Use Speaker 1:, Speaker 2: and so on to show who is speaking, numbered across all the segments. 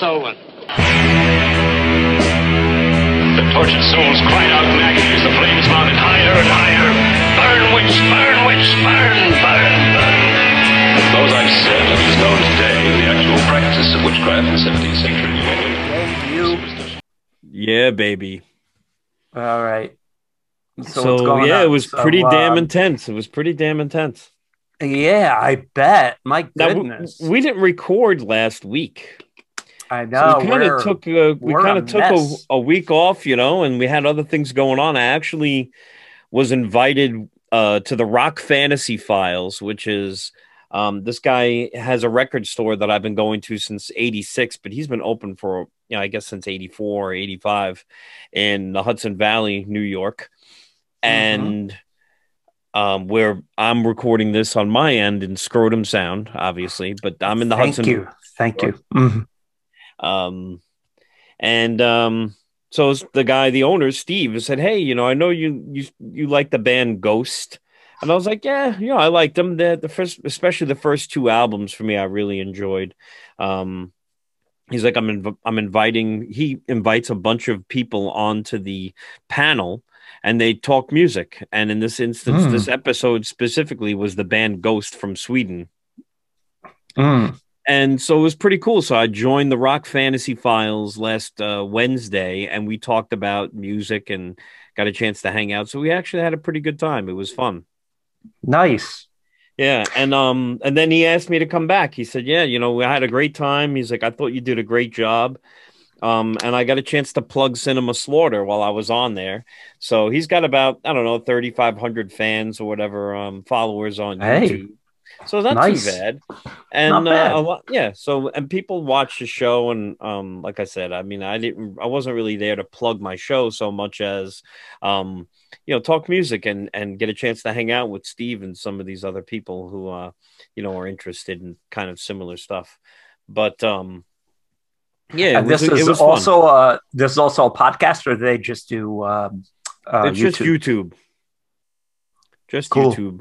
Speaker 1: Bring out
Speaker 2: The tortured souls cried out in agony as the flames mounted higher and higher. Burn, witch, burn, witch, burn, burn, burn. Those I've said, it is known today the actual practice of witchcraft in 17th century New England.
Speaker 3: Yeah, baby.
Speaker 4: All right.
Speaker 3: So,
Speaker 4: what's going
Speaker 3: yeah,
Speaker 4: on?
Speaker 3: it was
Speaker 4: So,
Speaker 3: pretty damn
Speaker 4: um,
Speaker 3: intense. It was pretty damn intense.
Speaker 4: Yeah, I bet. My
Speaker 3: Now, w-
Speaker 4: goodness.
Speaker 3: we didn't record last week.
Speaker 4: I
Speaker 3: So
Speaker 4: know.
Speaker 3: we kind of took a, we kind of took a, a week off, you know, and we had other things going on. I actually was invited uh, to the Rock Fantasy Files, which is um, this guy has a record store that I've been going to since '86, but he's been open for you know I guess since '84 or '85 in the Hudson Valley, New York,
Speaker 4: Mm-hmm.
Speaker 3: and um, where I'm recording this on my end in Scrotum Sound, obviously, but I'm in the Hudson.
Speaker 4: Thank
Speaker 3: Hudson
Speaker 4: you. Thank you. Mhm.
Speaker 3: Um, and um, so the guy, the owner, Steve, said, "Hey, you know, I know you you you like the band Ghost," and I was like, "Yeah, you know, I liked them. The the first, especially the first two albums for me, I really enjoyed." Um, he's like, "I'm inv- I'm inviting." He invites a bunch of people onto the panel. And they talk music, and in this instance,
Speaker 4: Hmm.
Speaker 3: this episode specifically was the band Ghost from Sweden
Speaker 4: Mm.
Speaker 3: And so it was pretty cool. So I joined the Rock Fantasy Files last uh, Wednesday, and we talked about music and got a chance to hang out. So we actually had a pretty good time. It was fun.
Speaker 4: Nice.
Speaker 3: Yeah, and um, and then he asked me to come back. He said, "Yeah, you know, we had a great time." He's like, "I thought you did a great job." Um, and I got a chance to plug Cinema Slaughter while I was on there. So he's got about I don't know thirty five hundred fans or whatever um, followers on
Speaker 4: Hey.
Speaker 3: YouTube. So that's
Speaker 4: Nice.
Speaker 3: too bad. And
Speaker 4: Not bad.
Speaker 3: Uh, lot, yeah. So and people watch the show, and um, like I said, I mean, I didn't, I wasn't really there to plug my show so much as, um, you know, talk music and and get a chance to hang out with Steve and some of these other people who, uh, you know, are interested in kind of similar stuff. But um, yeah, was,
Speaker 4: this is
Speaker 3: fun.
Speaker 4: also a this is also a podcast, or they just do um, uh,
Speaker 3: it's just YouTube. Just
Speaker 4: Cool.
Speaker 3: YouTube.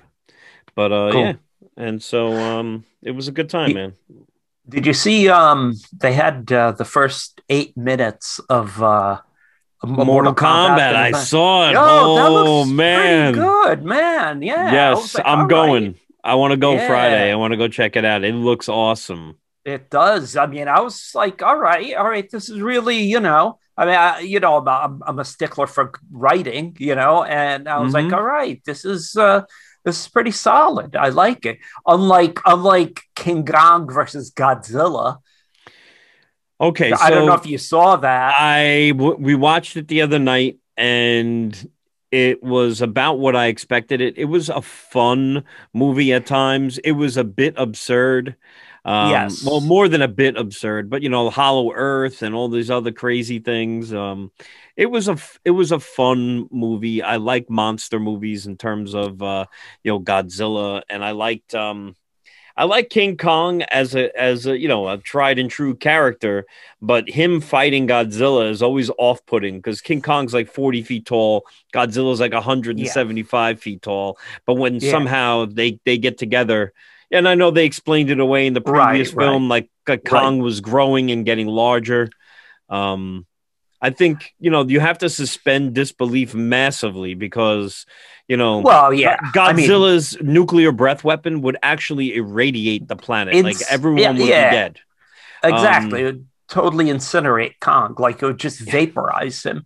Speaker 3: But uh,
Speaker 4: Cool.
Speaker 3: yeah, and so um, it was a good time, man.
Speaker 4: Did you see? Um, they had uh, the first eight minutes of uh, Mortal,
Speaker 3: Mortal Kombat. I
Speaker 4: and-
Speaker 3: saw it.
Speaker 4: Yo,
Speaker 3: oh man,
Speaker 4: good, man. Yeah.
Speaker 3: Yes,
Speaker 4: like,
Speaker 3: I'm going.
Speaker 4: right.
Speaker 3: I want to go
Speaker 4: Yeah.
Speaker 3: Friday. I want to go check it out. It looks awesome.
Speaker 4: It does. I mean, I was like, all right, all right. This is really, you know, I mean, I, you know, I'm, I'm, I'm a stickler for writing, you know, and I was
Speaker 3: Mhm.
Speaker 4: like, all right, this is, uh, this is pretty solid. I like it. Unlike, unlike King Kong versus Godzilla.
Speaker 3: Okay,
Speaker 4: I don't know if you saw that.
Speaker 3: I w- we watched it the other night, and it was about what I expected. It it was a fun movie at times. It was a bit absurd. Um,
Speaker 4: Yes.
Speaker 3: Well, more than a bit absurd, but you know, Hollow Earth and all these other crazy things. Um, it was a it was a fun movie. I like monster movies in terms of uh, you know Godzilla, and I liked um, I like King Kong as a as a you know a tried and true character, but him fighting Godzilla is always off putting because King Kong's like forty feet tall, Godzilla's like hundred and seventy five feet tall. But when
Speaker 4: Yeah.
Speaker 3: somehow they they get together, and I know they explained it away in the previous
Speaker 4: right.
Speaker 3: film, like uh, Kong was growing and getting larger. Um, I think you know you have to suspend disbelief massively because you know
Speaker 4: well, yeah. I mean,
Speaker 3: Godzilla's nuclear breath weapon would actually irradiate the planet. like everyone
Speaker 4: yeah,
Speaker 3: would
Speaker 4: yeah.
Speaker 3: be dead.
Speaker 4: exactly.
Speaker 3: um,
Speaker 4: it would totally incinerate Kong. Like it would just vaporize him.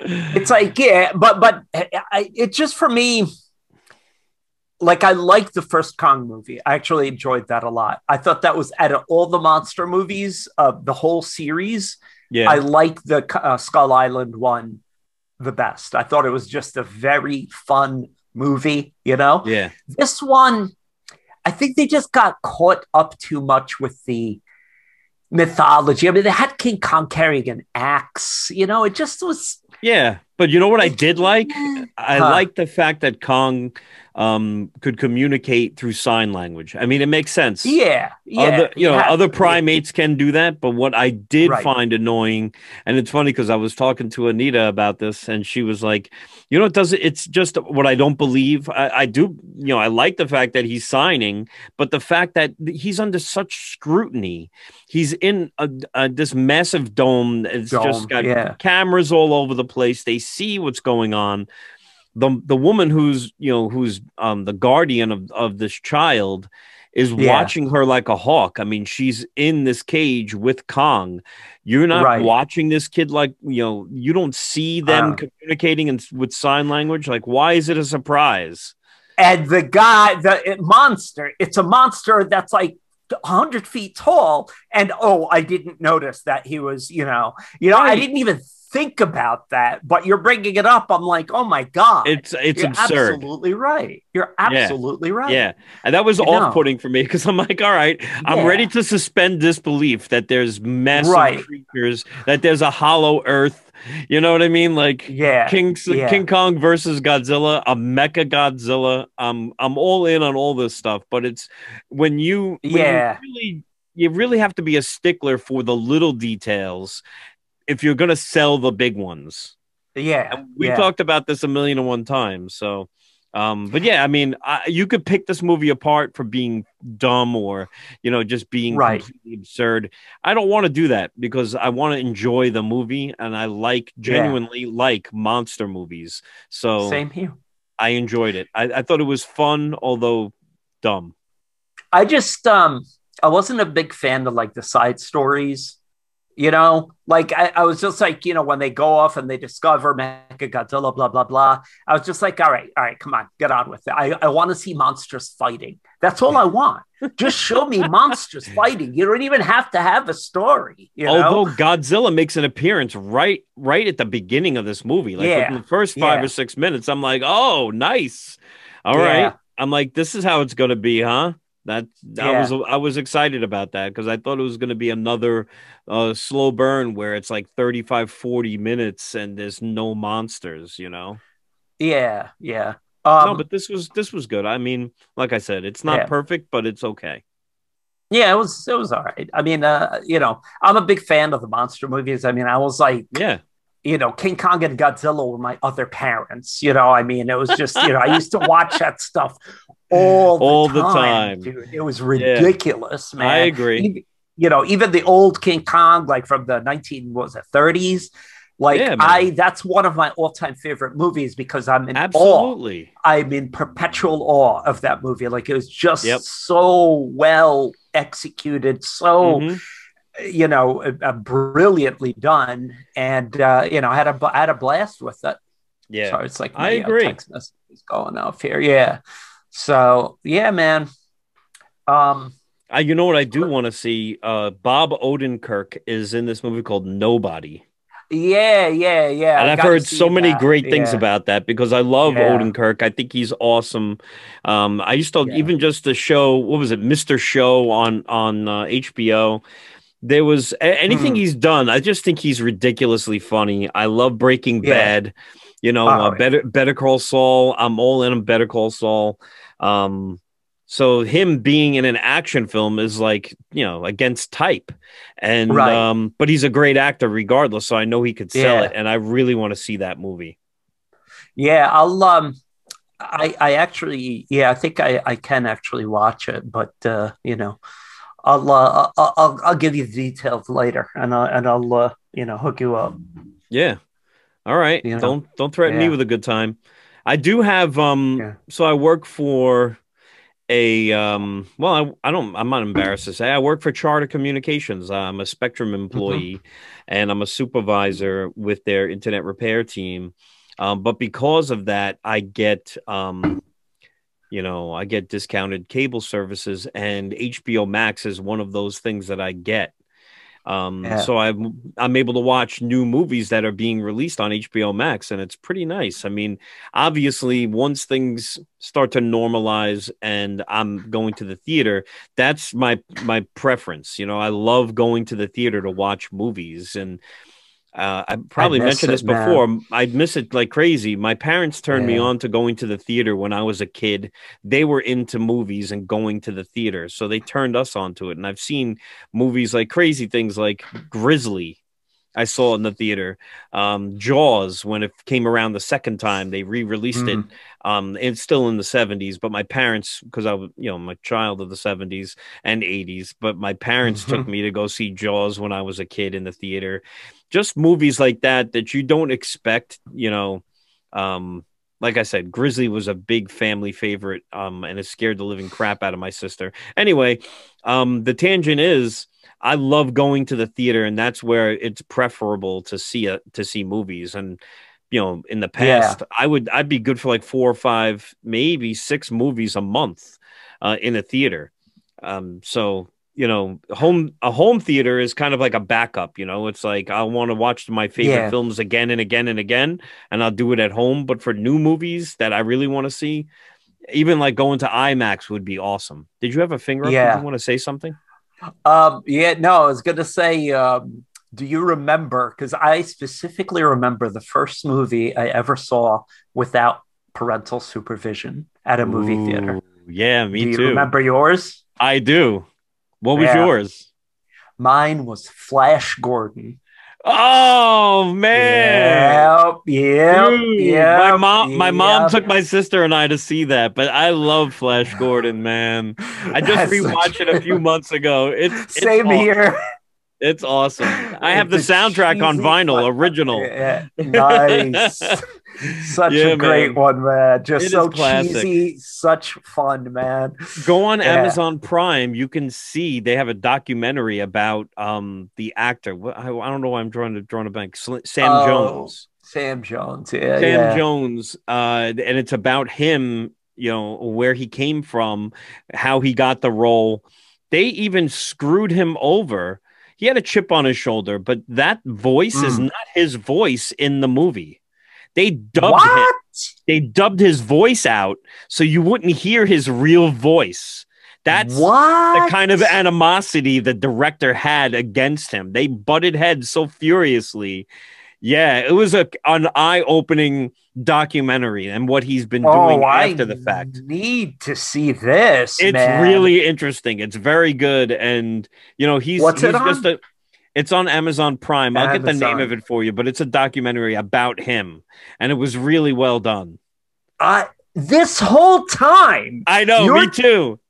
Speaker 4: it's like yeah but but I, it just for me like i like the first kong movie. I actually enjoyed that a lot. I thought that was out of all the monster movies of the whole series
Speaker 3: Yeah.
Speaker 4: i like the uh, skull island one the best. I thought it was just a very fun movie you know?
Speaker 3: Yeah.
Speaker 4: this one i think they just got caught up too much with the mythology. I mean they had king kong carrying an axe you know? It just was
Speaker 3: Yeah, but you know what I did like? I
Speaker 4: Huh.
Speaker 3: like the fact that Kong um, could communicate through sign language. I mean, it makes sense.
Speaker 4: Yeah, yeah.
Speaker 3: other, you know,
Speaker 4: have
Speaker 3: other
Speaker 4: to.
Speaker 3: primates can do that, but what I did
Speaker 4: Right.
Speaker 3: find annoying, and it's funny because I was talking to Anita about this, and she was like, "You know, it doesn't. It's just what I don't believe. I, I do, you know, I like the fact that he's signing, but the fact that he's under such scrutiny, he's in a, a, this massive dome. It's
Speaker 4: Dome,
Speaker 3: just got
Speaker 4: yeah.
Speaker 3: cameras all over the place. They see what's going on." The, the woman who's you know who's um the guardian of, of this child is
Speaker 4: Yeah.
Speaker 3: watching her like a hawk. I mean, she's in this cage with Kong. You're not
Speaker 4: Right.
Speaker 3: watching this kid like you know. You don't see them
Speaker 4: Uh.
Speaker 3: communicating in, with sign language. Like, why is it a surprise?
Speaker 4: and the guy, the it- monster, it's a monster that's like 100 feet tall. And oh, I didn't notice that he was, you know, you know, I didn't even think about that, but you're bringing it up. I'm like, oh my God.
Speaker 3: It's it's
Speaker 4: you're
Speaker 3: absurd.
Speaker 4: absolutely right. You're absolutely right.
Speaker 3: Yeah, and that was
Speaker 4: You
Speaker 3: off-putting for me because I'm like, all right, I'm
Speaker 4: Yeah.
Speaker 3: ready to suspend disbelief that there's massive
Speaker 4: Right.
Speaker 3: creatures, that there's a hollow Earth. You know what I mean? Like
Speaker 4: Yeah.
Speaker 3: King
Speaker 4: yeah.
Speaker 3: King Kong versus Godzilla, a Mecha Godzilla. I'm I'm all in on all this stuff, but it's when you when you
Speaker 4: Yeah.
Speaker 3: really you really have to be a stickler for the little details if you're going to sell the big ones.
Speaker 4: yeah.
Speaker 3: We
Speaker 4: yeah.
Speaker 3: talked about this a million and one times. So, um, but yeah, I mean, I, you could pick this movie apart for being dumb or, you know, just being
Speaker 4: Right.
Speaker 3: completely absurd. I don't want to do that because I want to enjoy the movie and I like
Speaker 4: Yeah.
Speaker 3: genuinely like monster movies. So
Speaker 4: Same here.
Speaker 3: I enjoyed it. I, I thought it was fun, although dumb.
Speaker 4: I just um I wasn't a big fan of like the side stories. You know, like I, I was just like, you know, when they go off and they discover Mecha Godzilla, blah blah blah. I was just like, all right, all right, come on, get on with it. I, I want to see monsters fighting. That's all I want. just show me monsters fighting. You don't even have to have a story. You know,
Speaker 3: Although Godzilla makes an appearance right right at the beginning of this movie, like
Speaker 4: Yeah.
Speaker 3: the first five
Speaker 4: Yeah.
Speaker 3: or six minutes, I'm like, oh, nice. All right.
Speaker 4: Yeah.
Speaker 3: I'm like, this is how it's gonna be, huh? That I
Speaker 4: Yeah.
Speaker 3: was I was excited about that because I thought it was gonna be another uh slow burn where it's like 35, 40 minutes and there's no monsters, you know.
Speaker 4: yeah, yeah. Um,
Speaker 3: no, but this was this was good. I mean, like I said, it's not
Speaker 4: Yeah.
Speaker 3: perfect, but it's okay.
Speaker 4: yeah, it was it was all right. I mean, uh, you know, I'm a big fan of the monster movies. I mean, I was like,
Speaker 3: Yeah.
Speaker 4: You know, King Kong and Godzilla were my other parents. You know, I mean, it was just, you know, I used to watch that stuff all the
Speaker 3: All
Speaker 4: time,
Speaker 3: the time.
Speaker 4: dude. It was ridiculous, man.
Speaker 3: I agree.
Speaker 4: Even- You know, even the old King Kong, like from the 19 what was it 30s. Like
Speaker 3: Yeah.
Speaker 4: I, that's one of my all-time favorite movies because I'm in awe.
Speaker 3: Absolutely.
Speaker 4: I'm in perpetual awe of that movie. Like it was just
Speaker 3: Yep.
Speaker 4: so well executed, so
Speaker 3: Mhm.
Speaker 4: You know, uh, uh, brilliantly done, and uh, you know, I had a I had a blast with it.
Speaker 3: Yeah.
Speaker 4: So it's like
Speaker 3: I agree.
Speaker 4: text message is going off here. Yeah. So yeah, man. Um.
Speaker 3: I, you know what I do want to see? Uh, Bob Odenkirk is in this movie called Nobody,
Speaker 4: Yeah. Yeah. Yeah.
Speaker 3: and I've heard so many
Speaker 4: that.
Speaker 3: great things
Speaker 4: Yeah.
Speaker 3: about that because I love
Speaker 4: Yeah.
Speaker 3: Odenkirk. I think he's awesome. Um, I used to
Speaker 4: Yeah.
Speaker 3: even just the show. What was it, Mister Show on on uh, HBO? There was anything
Speaker 4: Hmm.
Speaker 3: he's done. I just think he's ridiculously funny. I love Breaking
Speaker 4: Yeah.
Speaker 3: Bad. You know,
Speaker 4: Oh,
Speaker 3: uh,
Speaker 4: yeah.
Speaker 3: Better Better Call Saul. I'm all in on Better Call Saul. Um, so him being in an action film is like you know against type, and
Speaker 4: Right.
Speaker 3: um, but he's a great actor regardless. So I know he could sell
Speaker 4: Yeah.
Speaker 3: it, and I really want to see that movie.
Speaker 4: Yeah. I'll um. I I actually yeah I think I I can actually watch it, but uh, you know. I'll, uh, I'll I'll give you the details later, and I'll and I'll uh, you know hook you up.
Speaker 3: Yeah. All right.
Speaker 4: You know?
Speaker 3: Don't don't threaten me with a good time. I do have um
Speaker 4: Yeah.
Speaker 3: so I work for a um well I, I don't I'm not embarrassed to say I work for Charter Communications. I'm a Spectrum employee and I'm a supervisor with their internet repair team. Um but because of that I get um you know, I get discounted cable services and HBO Max is one of those things that I get. Um,
Speaker 4: Yeah.
Speaker 3: so I'm I'm able to watch new movies that are being released on HBO Max, and it's pretty nice. I mean, obviously, once things start to normalize and I'm going to the theater, that's my my preference. You know, I love going to the theater to watch movies, and Uh, I probably
Speaker 4: miss
Speaker 3: mentioned this before. I'd miss it like crazy. My parents turned me on to going to the theater when I was a kid. They were into movies and going to the theater, so they turned us onto it. And I've seen movies like crazy things like Grizzly. I saw in the theater. Um, Jaws, when it came around the second time, they re-released it. Um, it's still in the seventies, but my parents, because I was, you know, I'm child of the seventies and eighties, but my parents took me to go see Jaws when I was a kid in the theater. Just movies like that that you don't expect, you know. Um, like I said, Grizzly was a big family favorite, um, and it scared the living crap out of my sister. Anyway, um, the tangent is I love going to the theater, and that's where it's preferable to see a, to see movies. And you know, in the past, I would I'd be good for like four or five, maybe six movies a month uh, in a theater. Um, so you know, home a home theater is kind of like a backup. You know, it's like I want to watch my favorite
Speaker 4: Yeah.
Speaker 3: films again and again and again, and I'll do it at home. But for new movies that I really want to see, even like going to IMAX would be awesome. Did you have a finger up? Did
Speaker 4: Yeah.
Speaker 3: you want to say something?
Speaker 4: Um, yeah, no, I was gonna say, um, do you remember? Because I specifically remember the first movie I ever saw without parental supervision at a movie theater.
Speaker 3: Yeah, me
Speaker 4: do you
Speaker 3: too.
Speaker 4: remember yours?
Speaker 3: I do. What was
Speaker 4: Yeah.
Speaker 3: yours?
Speaker 4: Mine was Flash Gordon.
Speaker 3: Oh man.
Speaker 4: Yep, yep,
Speaker 3: Dude,
Speaker 4: yep,
Speaker 3: my mom my mom took my sister and I to see that, but I love Flash Gordon, man. I just
Speaker 4: That's
Speaker 3: rewatched it a few months ago. It's, it's
Speaker 4: Same here.
Speaker 3: It's awesome. I have the soundtrack on vinyl, original.
Speaker 4: Yeah, nice. Such
Speaker 3: Yeah,
Speaker 4: a great
Speaker 3: man.
Speaker 4: one, man. Just
Speaker 3: It
Speaker 4: so cheesy, such fun, man.
Speaker 3: Go on
Speaker 4: Yeah.
Speaker 3: Amazon Prime. You can see they have a documentary about um the actor. I, I don't know why I'm drawing to drawing a blank. Sl- Sam
Speaker 4: Oh,
Speaker 3: Jones.
Speaker 4: Sam Jones. Yeah,
Speaker 3: Sam
Speaker 4: yeah.
Speaker 3: Jones, uh, and it's about him, you know, where he came from, how he got the role. They even screwed him over. He had a chip on his shoulder, but that voice is
Speaker 4: Mm.
Speaker 3: not his voice in the movie. They dubbed him.
Speaker 4: What?
Speaker 3: They dubbed his voice out so you wouldn't hear his real voice. That's
Speaker 4: what
Speaker 3: the kind of animosity the director had against him. They butted heads so furiously. Yeah, it was a an eye-opening documentary and what he's been doing
Speaker 4: Oh, I
Speaker 3: after the fact.
Speaker 4: need to see this.
Speaker 3: It's
Speaker 4: man.
Speaker 3: really interesting. It's very good and you know, he's
Speaker 4: What's
Speaker 3: he's just
Speaker 4: on?
Speaker 3: a it's on Amazon Prime. I'll get the name of it for you, but it's a documentary about him and it was really well done.
Speaker 4: I this whole time.
Speaker 3: I know, me too.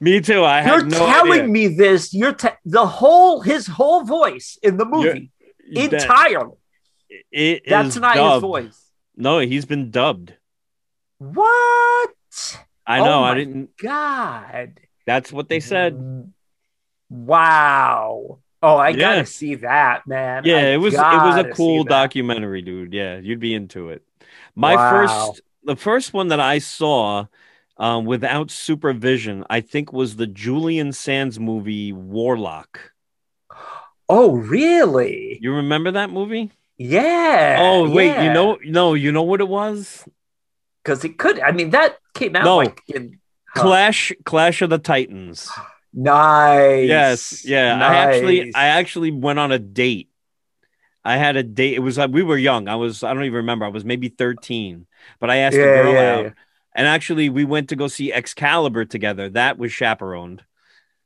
Speaker 3: Me too. I
Speaker 4: You're
Speaker 3: no
Speaker 4: telling
Speaker 3: idea.
Speaker 4: me this. You're te- the whole his whole voice in the movie
Speaker 3: That-
Speaker 4: entirely.
Speaker 3: it
Speaker 4: That's not his voice.
Speaker 3: No, he's been dubbed.
Speaker 4: What?
Speaker 3: I
Speaker 4: Oh
Speaker 3: know. I didn't.
Speaker 4: God.
Speaker 3: That's what they said.
Speaker 4: Mm, wow. Oh, I
Speaker 3: Yeah.
Speaker 4: gotta see that, man.
Speaker 3: Yeah,
Speaker 4: I
Speaker 3: it was. It was a cool documentary, dude. Yeah, you'd be into it. My
Speaker 4: Wow.
Speaker 3: first, the first one that I saw um, without supervision, I think, was the Julian Sands movie Warlock.
Speaker 4: Oh, really?
Speaker 3: You remember that movie?
Speaker 4: Yeah.
Speaker 3: oh wait, you know, no, you know what it was?
Speaker 4: because it could. I mean, that came out
Speaker 3: No.
Speaker 4: like in huh.
Speaker 3: Clash, Clash of the Titans.
Speaker 4: Nice.
Speaker 3: Yes, yeah. I actually, I actually went on a date. I had a date. It was like we were young. I was, I don't even remember. I was maybe thirteen, but I asked
Speaker 4: Yeah,
Speaker 3: a girl
Speaker 4: yeah,
Speaker 3: out,
Speaker 4: yeah.
Speaker 3: and actually we went to go see Excalibur together. That was chaperoned.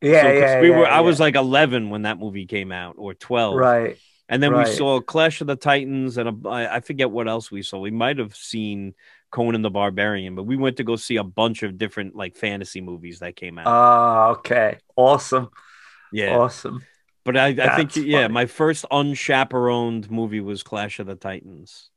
Speaker 4: Yeah,
Speaker 3: So,
Speaker 4: yeah,
Speaker 3: we were. I was like eleven when that movie came out, or twelve.
Speaker 4: right.
Speaker 3: And then we saw Clash of the Titans, and a, I I forget what else we saw. We might have seen Conan the Barbarian, but we went to go see a bunch of different like fantasy movies that came out.
Speaker 4: Oh, okay. Awesome.
Speaker 3: yeah,
Speaker 4: Awesome.
Speaker 3: but I, I think
Speaker 4: That's
Speaker 3: yeah, my first unchaperoned movie was Clash of the Titans.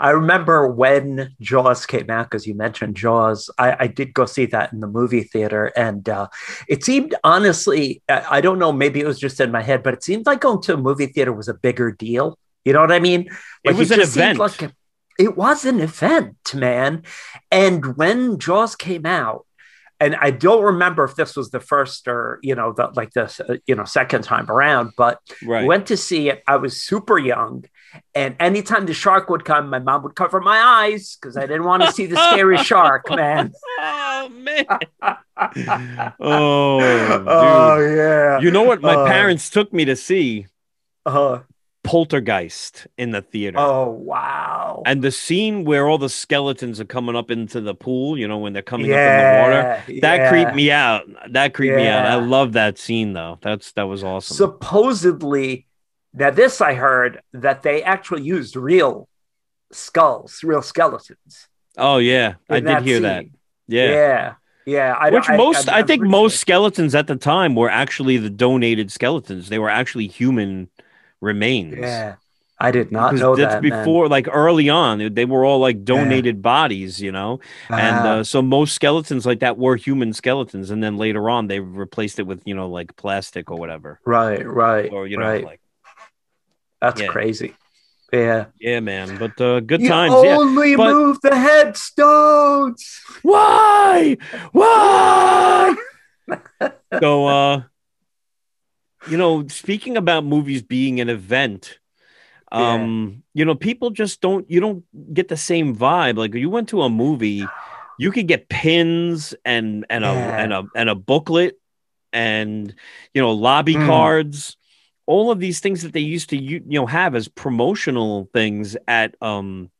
Speaker 4: I remember when Jaws came out because you mentioned Jaws. I, I did go see that in the movie theater, and uh, it seemed honestly, I, I don't know, maybe it was just in my head, but it seemed like going to a movie theater was a bigger deal. You know what I mean?
Speaker 3: It was an event.
Speaker 4: like a- it was an event, man. And when Jaws came out, and I don't remember if this was the first or you know the like the uh, you know second time around, but
Speaker 3: Right.
Speaker 4: went to see it. I was super young, and anytime the shark would come, my mom would cover my eyes because I didn't want to see the scary shark, man.
Speaker 3: oh man. oh,
Speaker 4: oh yeah.
Speaker 3: You know what my
Speaker 4: Uh,
Speaker 3: parents took me to see?
Speaker 4: Uh,
Speaker 3: Poltergeist in the theater.
Speaker 4: Oh wow!
Speaker 3: And the scene where all the skeletons are coming up into the pool, you know, when they're coming
Speaker 4: yeah,
Speaker 3: up in the water, that
Speaker 4: yeah.
Speaker 3: creeped me out. That creeped me out. I love that scene though. That's that was awesome.
Speaker 4: Supposedly, now this I heard that they actually used real skulls, real skeletons.
Speaker 3: oh yeah, I did hear that. Yeah.
Speaker 4: Yeah, yeah. I,
Speaker 3: Which
Speaker 4: I,
Speaker 3: most, I,
Speaker 4: I'm
Speaker 3: think most skeletons at the time were actually the donated skeletons. They were actually human remains.
Speaker 4: Yeah, I did not
Speaker 3: Because
Speaker 4: know
Speaker 3: that's
Speaker 4: that. man.
Speaker 3: before, like early on, they were all like donated bodies, you know. and
Speaker 4: Ah,
Speaker 3: uh, so most skeletons like that were human skeletons, and then later on they replaced it with you know like plastic or whatever,
Speaker 4: right, right,
Speaker 3: or you know
Speaker 4: right.
Speaker 3: like
Speaker 4: That's
Speaker 3: yeah.
Speaker 4: crazy. Yeah.
Speaker 3: yeah, man. But uh, good
Speaker 4: You
Speaker 3: times. Yeah.
Speaker 4: only
Speaker 3: but-
Speaker 4: move the headstones.
Speaker 3: Why? Why? so uh you know, speaking about movies being an event, um, you know, people just don't you don't get the same vibe. Like you went to a movie, you could get pins and and a
Speaker 4: Yeah.
Speaker 3: and a and a booklet and you know, lobby
Speaker 4: Mm.
Speaker 3: cards, all of these things that they used to you, you know have as promotional things at um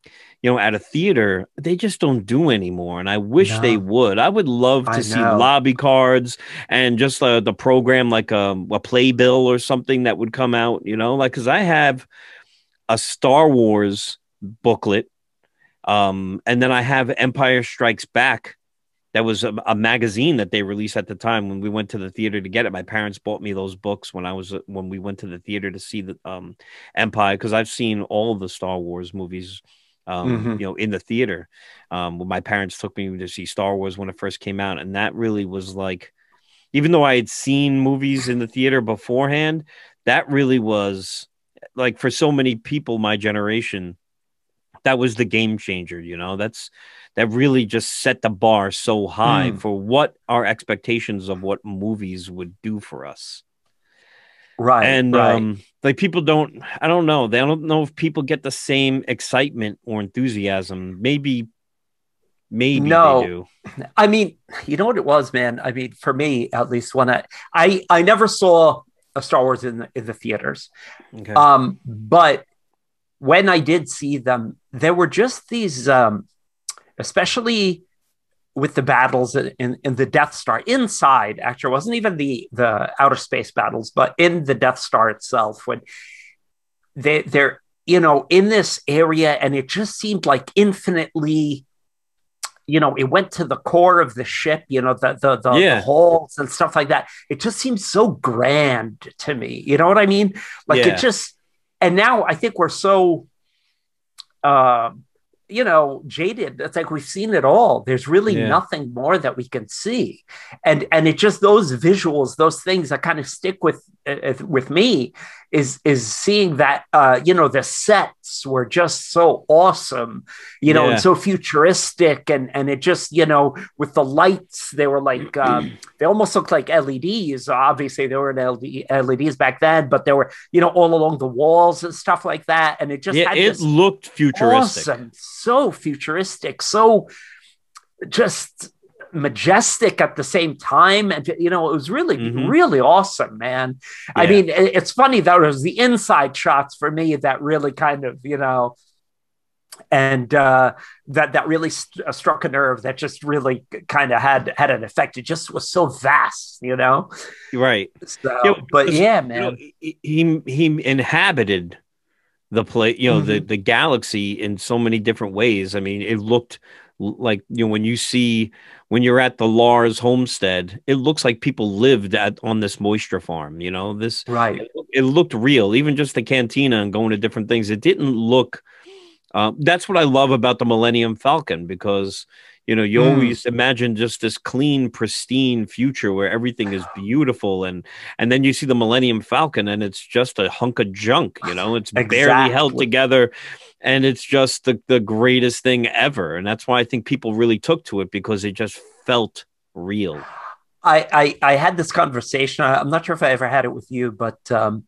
Speaker 3: you know, at a theater, they just don't do anymore. And I wish
Speaker 4: No.
Speaker 3: they would. I would love to
Speaker 4: I
Speaker 3: see
Speaker 4: know.
Speaker 3: lobby cards and just uh, the program, like um, a playbill or something that would come out, you know, like, cause I have a Star Wars booklet. Um, and then I have Empire Strikes Back. That was a, a magazine that they released at the time when we went to the theater to get it. My parents bought me those books when I was when we went to the theater to see the um, Empire because I've seen all the Star Wars movies um,
Speaker 4: Mhm.
Speaker 3: you know, in the theater. Um, when my parents took me to see Star Wars when it first came out, and that really was like, even though I had seen movies in the theater beforehand, that really was like for so many people my generation, that was the game changer. You know, that's that really just set the bar so high
Speaker 4: Mm.
Speaker 3: for what our expectations of what movies would do for us
Speaker 4: Right.
Speaker 3: and
Speaker 4: right.
Speaker 3: um like people don't i don't know they don't know if people get the same excitement or enthusiasm maybe maybe
Speaker 4: No.
Speaker 3: they do
Speaker 4: I mean, you know what it was, man. I mean, for me, at least, when I I I never saw a Star Wars in the in the theaters.
Speaker 3: okay
Speaker 4: Um, but when I did see them, there were just these, um, especially with the battles in, in the Death Star inside. Actually, it wasn't even the the outer space battles, but in the Death Star itself, when they they're you know in this area, and it just seemed like infinitely. You know, it went to the core of the ship. You know, the the the,
Speaker 3: Yeah.
Speaker 4: the halls and stuff like that. It just seems so grand to me. You know what I mean? Like
Speaker 3: Yeah.
Speaker 4: it just and now I think we're so um you know jaded. It's like we've seen it all. There's really
Speaker 3: Yeah.
Speaker 4: nothing more that we can see. And and it just those visuals those things that kind of stick with with me is is seeing that uh you know the sets were just so awesome you know
Speaker 3: Yeah.
Speaker 4: and so futuristic and and it just you know with the lights they were like um they almost looked like LEDs. Obviously, they were LED, LEDs back then, but they were, you know, all along the walls and stuff like that. And it just
Speaker 3: yeah
Speaker 4: had
Speaker 3: it looked futuristic
Speaker 4: awesome, so futuristic, so just majestic at the same time. And you know, it was really,
Speaker 3: Mhm.
Speaker 4: really awesome, man. I mean, it's funny that it was the inside shots for me that really kind of, you know. And uh, that that really st- uh, struck a nerve. That just really kind of had had an effect. It just was so vast, you know.
Speaker 3: right
Speaker 4: So,
Speaker 3: Yeah,
Speaker 4: but
Speaker 3: because,
Speaker 4: yeah,
Speaker 3: you
Speaker 4: man.
Speaker 3: know, he he inhabited the play you know
Speaker 4: Mm-hmm.
Speaker 3: the the galaxy in so many different ways i mean it looked like you know when you see when you're at the lars homestead it looks like people lived at on this moisture farm you know this
Speaker 4: right.
Speaker 3: it, it looked real even just the cantina and going to different things it didn't look uh, that's what i love about the millennium falcon because you know you
Speaker 4: Mm.
Speaker 3: always imagine just this clean pristine future where everything is beautiful and and then you see the millennium falcon and it's just a hunk of junk you know? It's barely held together and it's just the, the greatest thing ever. And that's why i think people really took to it because it just felt real.
Speaker 4: I, I I had this conversation. I, I'm not sure if I ever had it with you, but um,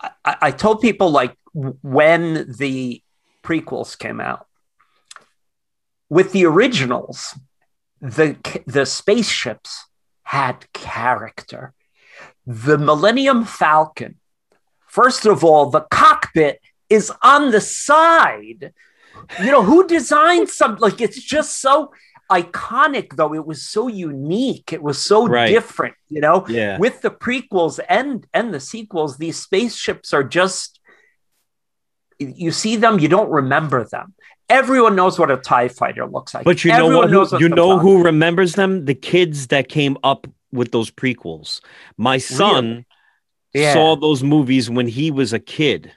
Speaker 4: I, I told people like when the prequels came out with the originals, the the spaceships had character. The Millennium Falcon, First of all, the cockpit is on the side. You know, who designed something like it's just so iconic though it was so unique it was so
Speaker 3: Right.
Speaker 4: different you know
Speaker 3: Yeah.
Speaker 4: with the prequels and and the sequels these spaceships are just you see them you don't remember them everyone knows what a tie fighter looks like
Speaker 3: But you know what?
Speaker 4: knows
Speaker 3: Who, you know who remembers them? The kids that came up with those prequels. My son
Speaker 4: Yeah.
Speaker 3: saw those movies when he was a kid.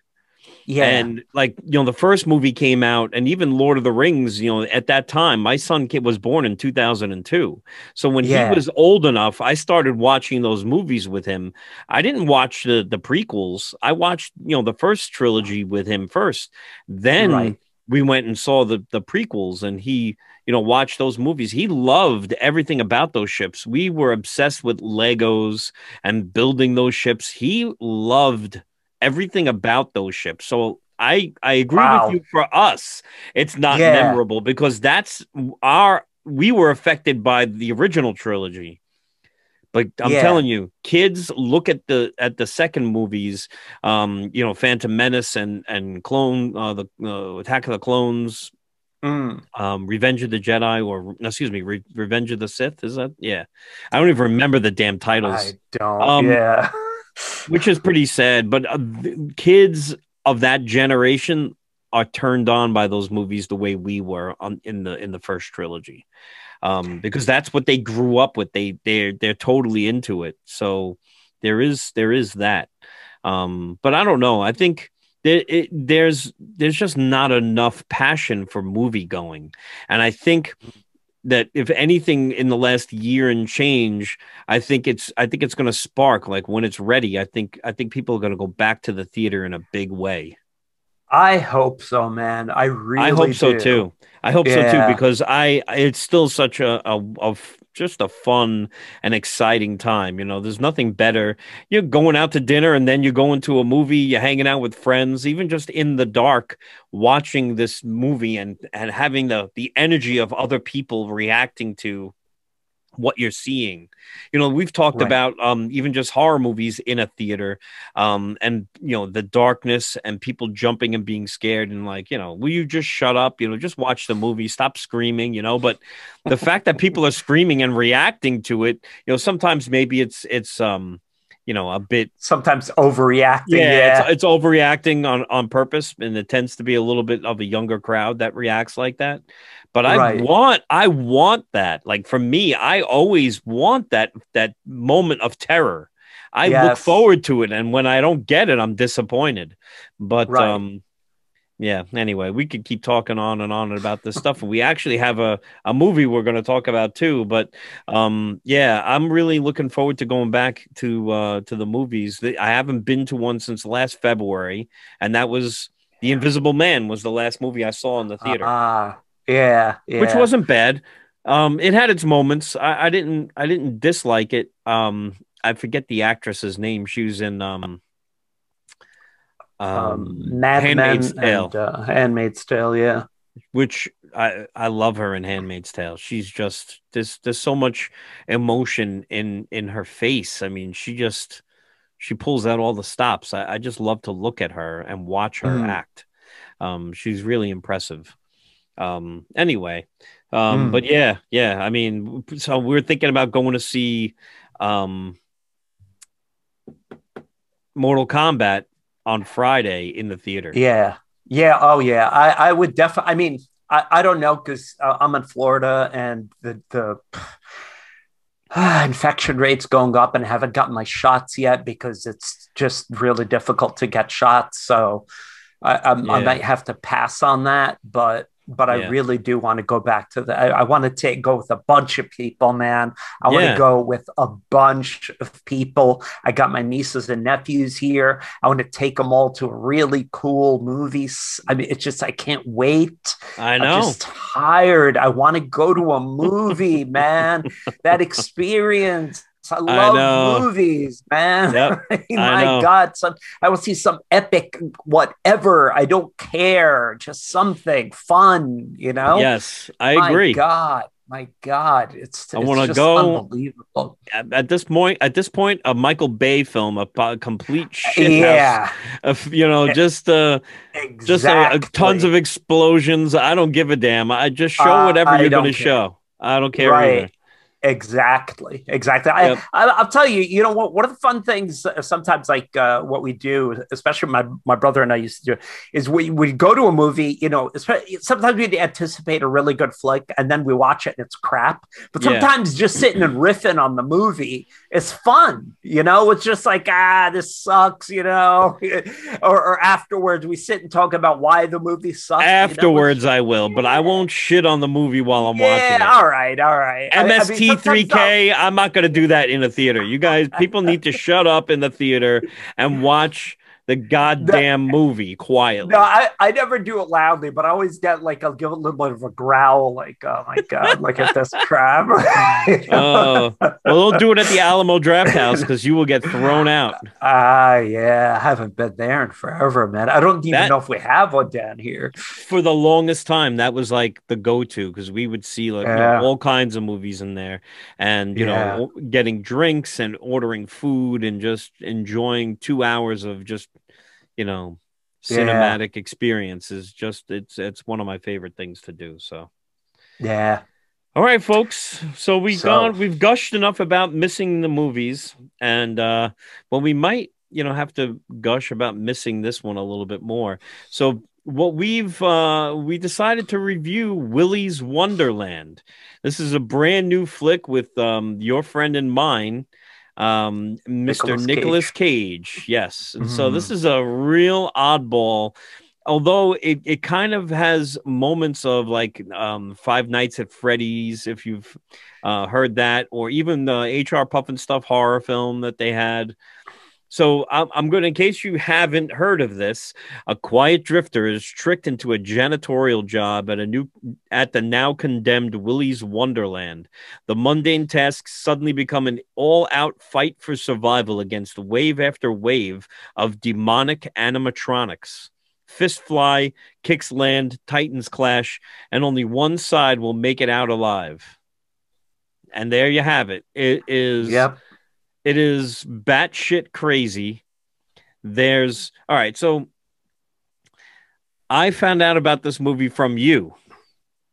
Speaker 4: yeah
Speaker 3: And like, you know, the first movie came out, and even Lord of the Rings, you know, at that time, my son kid was born in 2002. So when
Speaker 4: Yeah.
Speaker 3: he was old enough, I started watching those movies with him. I didn't watch the, the prequels. I watched, you know, the first trilogy with him first. Then
Speaker 4: Right.
Speaker 3: We went and saw the, the prequels, and he, you know, watched those movies. He loved everything about those ships. We were obsessed with Legos and building those ships. He loved everything about those ships. So I I agree
Speaker 4: Wow.
Speaker 3: with you. For us, it's not
Speaker 4: Yeah.
Speaker 3: memorable because that's our we were affected by the original trilogy. But I'm
Speaker 4: Yeah.
Speaker 3: telling you, kids look at the at the second movies, um, you know, Phantom Menace and and Clone, uh, the uh, Attack of the Clones,
Speaker 4: Mm.
Speaker 3: um, Revenge of the Jedi, or excuse me, Re- Revenge of the Sith. Is that? Yeah, I don't even remember the damn titles
Speaker 4: i don't
Speaker 3: Um,
Speaker 4: yeah
Speaker 3: which is pretty sad. But uh, the kids of that generation are turned on by those movies the way we were on in the in the first trilogy, um, because that's what they grew up with. They they're they're totally into it. So there is there is that. Um, but I don't know. I think. There, it, there's there's just not enough passion for movie going, and I think that if anything in the last year and change, I think it's I think it's going to spark like when it's ready. I think I think people are going to go back to the theater in a big way.
Speaker 4: I hope so man i really
Speaker 3: I hope so too. I hope so too because I it's still such a, a, a f- just a fun and exciting time. You know, there's nothing better. You're going out to dinner and then you're going to a movie. You're hanging out with friends, even just in the dark, watching this movie and and having the the energy of other people reacting to what you're seeing. You know, we've talked
Speaker 4: Right.
Speaker 3: about um even just horror movies in a theater um and you know the darkness and people jumping and being scared and like, you know, will you just shut up, you know, just watch the movie, stop screaming, you know, but the fact that people are screaming and reacting to it, you know, sometimes maybe it's it's um you know, a bit
Speaker 4: sometimes overreacting
Speaker 3: yeah,
Speaker 4: yeah,
Speaker 3: It's, it's overreacting on on purpose, and it tends to be a little bit of a younger crowd that reacts like that. But I
Speaker 4: Right.
Speaker 3: want, I want that. Like for me, I always want that that moment of terror. I look forward to it, and when I don't get it, I'm disappointed. But
Speaker 4: Right.
Speaker 3: um, yeah. Anyway, we could keep talking on and on about this stuff. We actually have a a movie we're going to talk about too. But um, yeah, I'm really looking forward to going back to uh to the movies. I haven't been to one since last February, and that was The Invisible Man was the last movie I saw in the theater,
Speaker 4: Ah, yeah, yeah.
Speaker 3: which wasn't bad. Um, it had its moments. I, I didn't I didn't dislike it. Um, I forget the actress's name. She was in um,
Speaker 4: um,
Speaker 3: um,
Speaker 4: Mad
Speaker 3: Handmaid's
Speaker 4: Men
Speaker 3: Tale.
Speaker 4: and uh, Handmaid's Tale. Yeah,
Speaker 3: which I I love her in Handmaid's Tale. She's just there's there's so much emotion in in her face. I mean, she just she pulls out all the stops. I, I just love to look at her and watch her
Speaker 4: Mm.
Speaker 3: act. Um, she's really impressive. Um, anyway, um,
Speaker 4: Mm.
Speaker 3: but yeah, yeah. I mean, so we're thinking about going to see um Mortal Kombat on Friday in the theater.
Speaker 4: yeah, yeah. Oh, yeah. I, I would definitely. I mean, I, I don't know because uh, I'm in Florida and the the infection rates going up, and I haven't gotten my shots yet because it's just really difficult to get shots. So I, I'm, I might have to pass on that, but. But
Speaker 3: Yeah.
Speaker 4: I really do want to go back to the. I, I want to take go with a bunch of people, man. I want
Speaker 3: Yeah.
Speaker 4: to go with a bunch of people. I got my nieces and nephews here. I want to take them all to a really cool movies. I mean, it's just I can't wait.
Speaker 3: I
Speaker 4: I'm
Speaker 3: know.
Speaker 4: just tired. I want to go to a movie, man. That experience. I love
Speaker 3: know.
Speaker 4: movies, man.
Speaker 3: Yep,
Speaker 4: My. God, some I will see some epic whatever. I don't care. Just something fun, you know.
Speaker 3: Yes, I
Speaker 4: My
Speaker 3: agree.
Speaker 4: God. my God, it's,
Speaker 3: I wanna go-
Speaker 4: unbelievable.
Speaker 3: At, at this point, at this point, a Michael Bay film, a, po- complete shit
Speaker 4: Yeah,
Speaker 3: of you know, just uh,
Speaker 4: exactly.
Speaker 3: just uh, tons of explosions. I don't give a damn. I just show
Speaker 4: Uh,
Speaker 3: whatever
Speaker 4: I
Speaker 3: you're going to show. I don't care
Speaker 4: right.
Speaker 3: either.
Speaker 4: Exactly, exactly.
Speaker 3: Yep.
Speaker 4: I, I, I'll tell you, you know what? One of the fun things uh, sometimes, like uh, what we do, especially my my brother and I used to do, is we we go to a movie. You know, sometimes we anticipate a really good flick, and then we watch it and it's crap. But
Speaker 3: Yeah.
Speaker 4: sometimes just sitting and riffing on the movie is fun. You know, it's just like ah, this sucks. You know, or, or afterwards we sit and talk about why the movie sucks. you know?
Speaker 3: Afterwards, I will, but I won't shit on the movie while I'm watching
Speaker 4: Yeah, all right, all right. I- I mean,
Speaker 3: MST3K, I'm not going to do that in a theater. You guys, people need to shut up in the theater and watch the goddamn movie quietly.
Speaker 4: No, I, I never do it loudly, but I always get like I'll give a little bit of a growl, like oh my god, look at this crap.
Speaker 3: Oh, well, don't do it at the Alamo Drafthouse because you will get thrown out.
Speaker 4: Ah, yeah, I haven't been there in forever, man. I don't even
Speaker 3: That-
Speaker 4: know if we have one down here.
Speaker 3: For the longest time, that was like the go-to because we would see like you know, all kinds of movies in there, and you know, getting drinks and ordering food and just enjoying two hours of just you know
Speaker 4: Yeah.
Speaker 3: cinematic experiences. Just it's it's one of my favorite things to do. So.
Speaker 4: Yeah,
Speaker 3: All right, folks. So we've
Speaker 4: So-
Speaker 3: gone, we've gushed enough about missing the movies, and uh, well, we might, you know, have to gush about missing this one a little bit more. So what we've uh, we decided to review Willy's Wonderland. This is a brand new flick with um, your friend and mine, um, Mr.
Speaker 4: Nicolas
Speaker 3: Cage. Yes, and so
Speaker 4: Mhm.
Speaker 3: this is a real oddball although it, it kind of has moments of like um, Five Nights at Freddy's, if you've uh, heard that, or even the HR Pufnstuf horror film that they had. So I'm, going to, in case you haven't heard of this, a quiet drifter is tricked into a janitorial job at a new at the now condemned Willy's Wonderland. The mundane tasks suddenly become an all-out fight for survival against wave after wave of demonic animatronics. Fist fly, kicks land, titans clash, and only one side will make it out alive. And there you have it. It is
Speaker 4: yep.
Speaker 3: It is batshit crazy. There's all right, so I found out about this movie from you.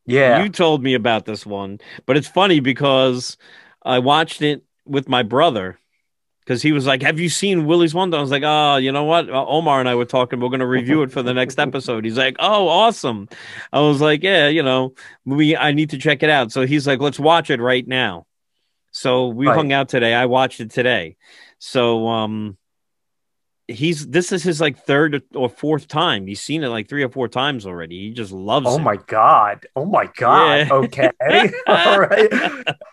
Speaker 4: Yeah.
Speaker 3: You told me about this one, but it's funny because I watched it with my brother because he was like, "Have you seen Willy's Wonder?" I was like, "Oh, you know what?" Uh, Omar and I were talking. We're going to review it for the next episode. He's like, "Oh, awesome!" I was like, "Yeah, you know, we I need to check it out." So he's like, "Let's watch it right now." So we
Speaker 4: Right.
Speaker 3: hung out today. I watched it today. So um, he's this is his like third or fourth time. He's seen it like three or four times already. He just loves it.
Speaker 4: Oh
Speaker 3: it.
Speaker 4: my god. Oh my god.
Speaker 3: Yeah.
Speaker 4: Okay. All right.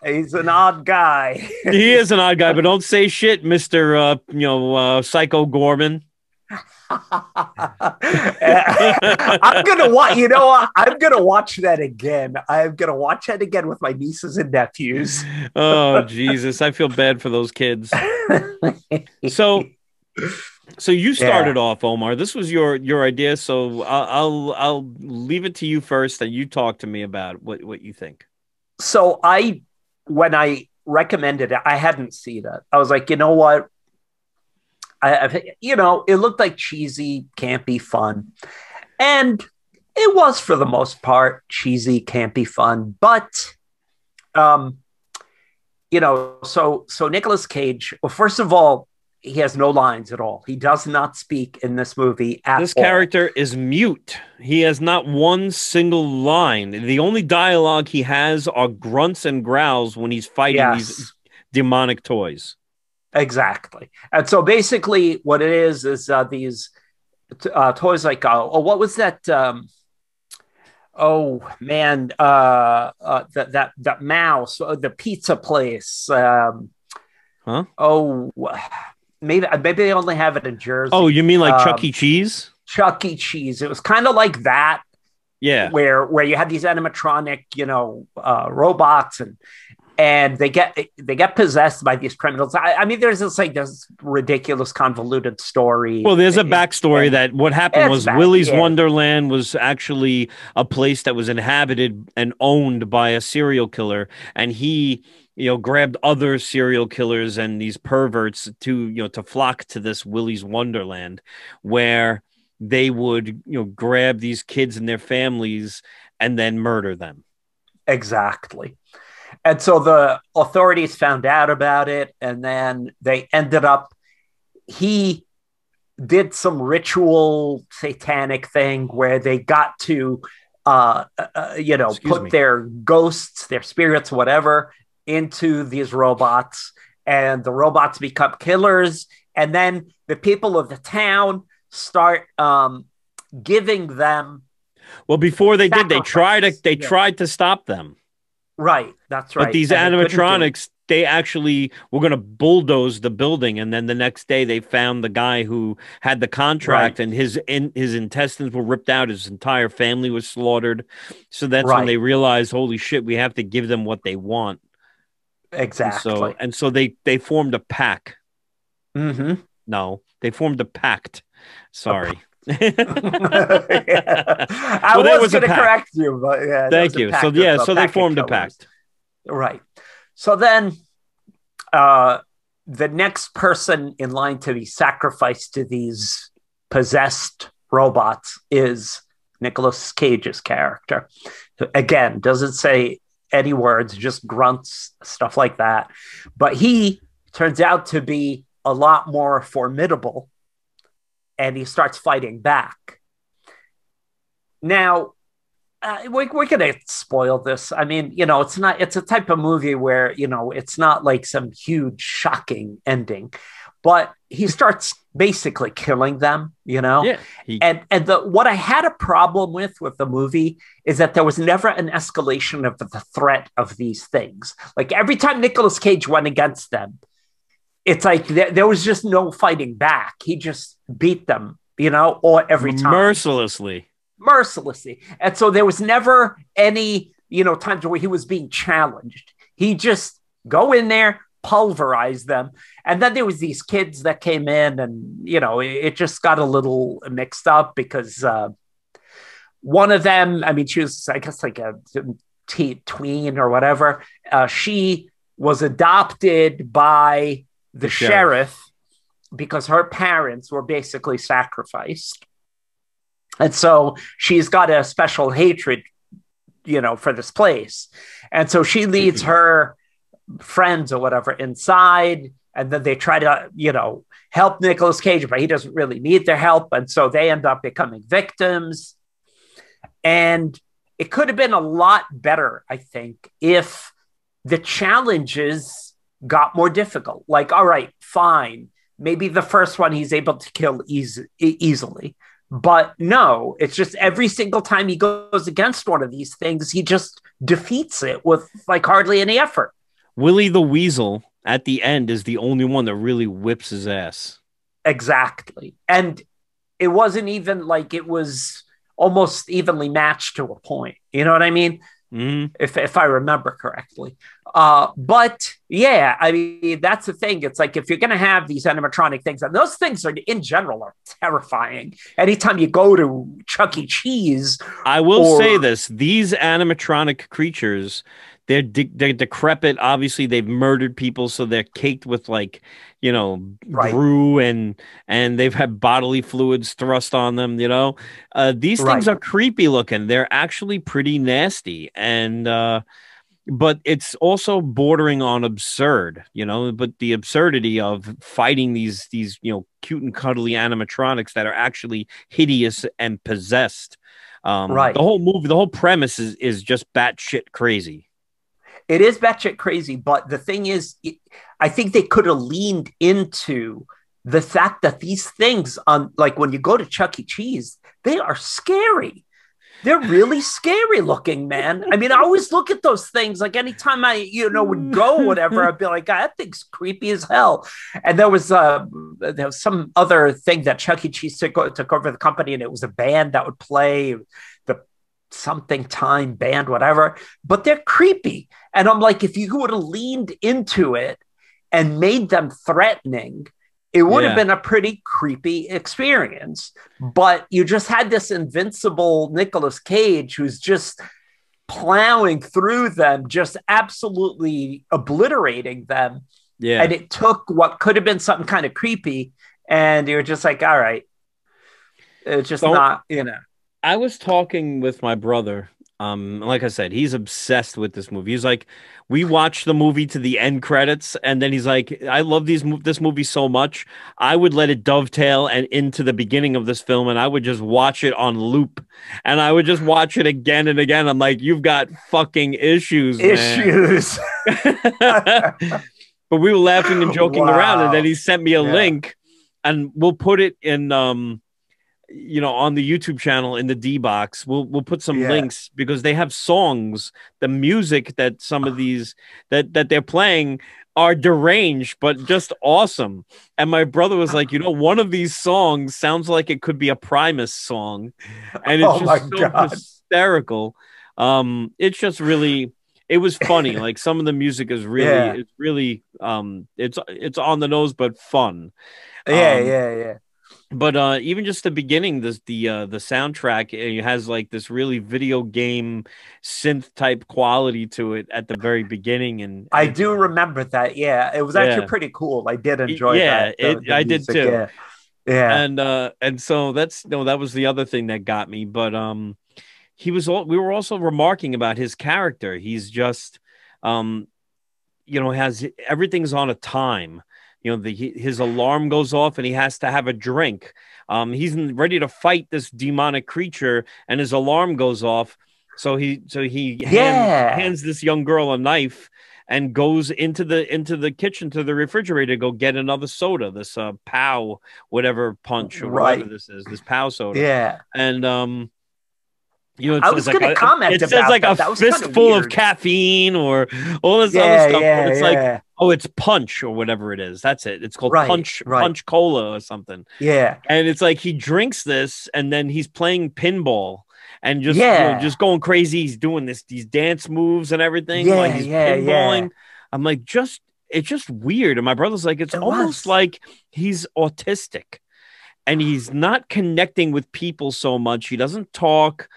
Speaker 4: He's an odd guy.
Speaker 3: he is an odd guy, but don't say shit, Mister. Uh, you know, uh, Psycho Goreman.
Speaker 4: I'm gonna watch. You know. I'm gonna watch that again. I'm gonna watch that again with my nieces and nephews.
Speaker 3: Oh Jesus, I feel bad for those kids. So, so you started off, Omar. This was your your idea. So I'll I'll, I'll leave it to you first, and you talk to me about what what you think.
Speaker 4: so I, when I recommended it, I hadn't seen it. I was like, you know what? I, I you know, it looked like cheesy, campy fun, and it was for the most part cheesy, campy fun. But, um, you know, so so Nicolas Cage. Well, first of all, he has no lines at all. He does not speak in this movie at
Speaker 3: This
Speaker 4: all.
Speaker 3: character is mute. He has not one single line. The only dialogue he has are grunts and growls when he's fighting these demonic toys.
Speaker 4: Exactly. And so basically, what it is is uh, these uh, toys like, uh, oh, what was that? Um, oh man, uh, uh, that that that mouse, uh, the pizza place. Um,
Speaker 3: Huh?
Speaker 4: Oh, maybe maybe they only have it in Jersey.
Speaker 3: Oh, you mean like
Speaker 4: Um,
Speaker 3: Chuck E. Cheese?
Speaker 4: Chuck E. Cheese. It was kind of like that,
Speaker 3: Yeah.
Speaker 4: where where you had these animatronic, you know, uh, robots and and they get they get possessed by these criminals. I, I mean, there's this like this ridiculous convoluted story.
Speaker 3: Well, there's a backstory
Speaker 4: and-
Speaker 3: that what happened was
Speaker 4: back-
Speaker 3: Willy's
Speaker 4: yeah.
Speaker 3: Wonderland was actually a place that was inhabited and owned by a serial killer, and he, you know, grabbed other serial killers and these perverts to, you know, to flock to this Willy's Wonderland, where they would, you know, grab these kids and their families and then murder them.
Speaker 4: Exactly. And so the authorities found out about it, and then they ended up, he did some ritual satanic thing where they got to, uh, uh, you know,
Speaker 3: Excuse
Speaker 4: put
Speaker 3: me.
Speaker 4: their ghosts, their spirits, whatever, into these robots, and the robots become killers. And then the people of the town start um, giving them,
Speaker 3: Well, before they did, they tried to they
Speaker 4: yeah.
Speaker 3: tried to stop them.
Speaker 4: Right, that's right.
Speaker 3: But these
Speaker 4: and they couldn't do it.
Speaker 3: animatronics, they actually were going to bulldoze the building, and then the next day they found the guy who had the contract,
Speaker 4: Right.
Speaker 3: and his in, his intestines were ripped out. His entire family was slaughtered. So that's when they realized, holy shit, we have to give them what they want. And
Speaker 4: Exactly.
Speaker 3: so and so they they formed a pack.
Speaker 4: Mm-hmm.
Speaker 3: No, they formed a pact. Sorry.
Speaker 4: I
Speaker 3: Well,
Speaker 4: was,
Speaker 3: was
Speaker 4: going to correct you, but yeah.
Speaker 3: Thank you. So yeah, so they formed a pact.
Speaker 4: Right. So then, uh, the next person in line to be sacrificed to these possessed robots is Nicolas Cage's character. Again, doesn't say any words, just grunts, stuff like that. But he turns out to be a lot more formidable and he starts fighting back. Now, uh, we, we're going to spoil this. I mean, you know, it's not, it's a type of movie where, you know, it's not like some huge, shocking ending, but he starts basically killing them, you know?
Speaker 3: Yeah. He,
Speaker 4: And and the what I had a problem with with the movie is that there was never an escalation of the threat of these things. Like every time Nicolas Cage went against them, it's like there, there was just no fighting back. He just beat them, you know, or every time
Speaker 3: mercilessly.
Speaker 4: mercilessly. And so there was never any, you know, times where he was being challenged. He just go in there, pulverize them. And then there was these kids that came in and, you know, it, it just got a little mixed up because uh, one of them, I mean, she was, I guess, like a t- tween or whatever. Uh, she was adopted by the,
Speaker 3: The
Speaker 4: sheriff.
Speaker 3: sheriff.
Speaker 4: because her parents were basically sacrificed. And so she's got a special hatred, you know, for this place. And so she leads mm-hmm. her friends or whatever inside. And then they try to, you know, help Nicolas Cage, but he doesn't really need their help. And so they end up becoming victims. And it could have been a lot better, I think, if the challenges got more difficult. Like, all right, fine. Maybe the first one he's able to kill easy, easily. But no, it's just every single time he goes against one of these things, he just defeats it with like hardly any effort.
Speaker 3: Willy the Weasel at the end is the only one that really whips his ass.
Speaker 4: Exactly. And it wasn't even like it was almost evenly matched to a point. You know what I mean?
Speaker 3: Hmm
Speaker 4: if if I remember correctly. Uh, but yeah, I mean that's the thing. It's like if you're gonna have these animatronic things, and those things are in general are terrifying. Anytime you go to Chuck E. Cheese,
Speaker 3: I will
Speaker 4: Or-
Speaker 3: say this: these animatronic creatures, they're de- they're decrepit. Obviously, they've murdered people, so they're caked with like you know
Speaker 4: Right.
Speaker 3: brew and and they've had bodily fluids thrust on them. You know, uh, these things
Speaker 4: Right.
Speaker 3: are creepy looking. They're actually pretty nasty, and uh, but it's also bordering on absurd. You know, but the absurdity of fighting these these you know cute and cuddly animatronics that are actually hideous and possessed. Um,
Speaker 4: Right.
Speaker 3: The whole movie, the whole premise is is just batshit crazy.
Speaker 4: It is batshit crazy. But the thing is, I think they could have leaned into the fact that these things on like when you go to Chuck E. Cheese, they are scary. They're really scary looking, man. I mean, I always look at those things like anytime I, you know, would go, whatever, I'd be like, God, that thing's creepy as hell. And there was uh there was some other thing that Chuck E. Cheese took, took over the company, and it was a band that would play something time band, whatever, but they're creepy. And I'm like, if you would have leaned into it and made them threatening, it would
Speaker 3: Yeah.
Speaker 4: have been a pretty creepy experience. But you just had this invincible Nicolas Cage who's just plowing through them, just absolutely obliterating them.
Speaker 3: Yeah.
Speaker 4: And it took what could have been something kind of creepy, and you're just like, all right. It's just
Speaker 3: Don't-
Speaker 4: not, you know.
Speaker 3: I was talking with my brother. Um, like I said, he's obsessed with this movie. He's like, we watched the movie to the end credits, and then he's like, I love these this movie so much. I would let it dovetail and into the beginning of this film, and I would just watch it on loop, and I would just watch it again and again. I'm like, you've got fucking issues, man."
Speaker 4: Issues.
Speaker 3: but we were laughing and joking around, and then he sent me a
Speaker 4: Yeah.
Speaker 3: link, and we'll put it in, um, you know, on the YouTube channel in the D box. We'll we'll put some
Speaker 4: Yeah.
Speaker 3: links because they have songs, the music that some of these that that they're playing are deranged but just awesome. And my brother was like, you know, one of these songs sounds like it could be a Primus song, and it's
Speaker 4: Oh
Speaker 3: just so
Speaker 4: God.
Speaker 3: hysterical. Um, it's just really it was funny. like some of the music is really
Speaker 4: Yeah.
Speaker 3: it's really um it's it's on the nose but fun.
Speaker 4: Yeah,
Speaker 3: Um,
Speaker 4: yeah, yeah.
Speaker 3: But uh even just the beginning, this the uh the soundtrack it has like this really video game synth type quality to it at the very beginning and
Speaker 4: I do remember that. Yeah, it was actually
Speaker 3: Yeah.
Speaker 4: pretty cool. I did enjoy
Speaker 3: yeah,
Speaker 4: that. the-
Speaker 3: it-
Speaker 4: the
Speaker 3: I did too.
Speaker 4: Yeah, yeah.
Speaker 3: and uh and so that's no that was the other thing that got me but um he was all we were also remarking about his character he's just um you know has everything's on a time you know the his alarm goes off and he has to have a drink um he's ready to fight this demonic creature and his alarm goes off so he so he hand-
Speaker 4: Yeah.
Speaker 3: hands this young girl a knife and goes into the into the kitchen to the refrigerator to go get another soda this uh pow whatever punch or
Speaker 4: Right.
Speaker 3: whatever this is this pow soda
Speaker 4: yeah.
Speaker 3: and um you know, it
Speaker 4: I was
Speaker 3: like
Speaker 4: gonna
Speaker 3: a,
Speaker 4: comment
Speaker 3: It says like
Speaker 4: that.
Speaker 3: a
Speaker 4: That
Speaker 3: fistful of caffeine or all this
Speaker 4: Yeah,
Speaker 3: other stuff.
Speaker 4: yeah,
Speaker 3: it's
Speaker 4: yeah,
Speaker 3: like, oh, it's punch or whatever it is. That's it. It's called
Speaker 4: Right,
Speaker 3: punch
Speaker 4: right.
Speaker 3: punch cola or something.
Speaker 4: yeah.
Speaker 3: And it's like he drinks this and then he's playing pinball and just you know, just going crazy. He's doing this these dance moves and everything.
Speaker 4: Yeah,
Speaker 3: like he's
Speaker 4: yeah, yeah.
Speaker 3: pinballing. I'm like, just it's just weird. And my brother's like, it's
Speaker 4: It
Speaker 3: almost
Speaker 4: was.
Speaker 3: like he's autistic and he's not connecting with people so much. He doesn't talk.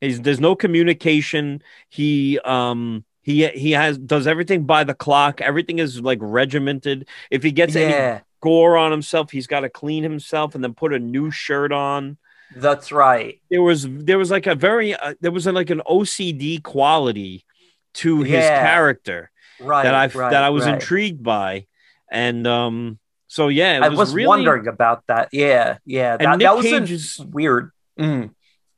Speaker 3: He's, there's no communication. He um he he has does everything by the clock. Everything is like regimented. If he gets any gore on himself, he's got to clean himself and then put a new shirt on.
Speaker 4: That's right.
Speaker 3: There was there was like a very uh, there was like an OCD quality to his character
Speaker 4: Right.
Speaker 3: that I
Speaker 4: right,
Speaker 3: that I was
Speaker 4: right.
Speaker 3: intrigued by, and um so yeah, it
Speaker 4: I
Speaker 3: was, really
Speaker 4: wondering about that. Yeah, yeah.
Speaker 3: And
Speaker 4: That,
Speaker 3: Nick
Speaker 4: that was
Speaker 3: Cage is-
Speaker 4: weird. Mm.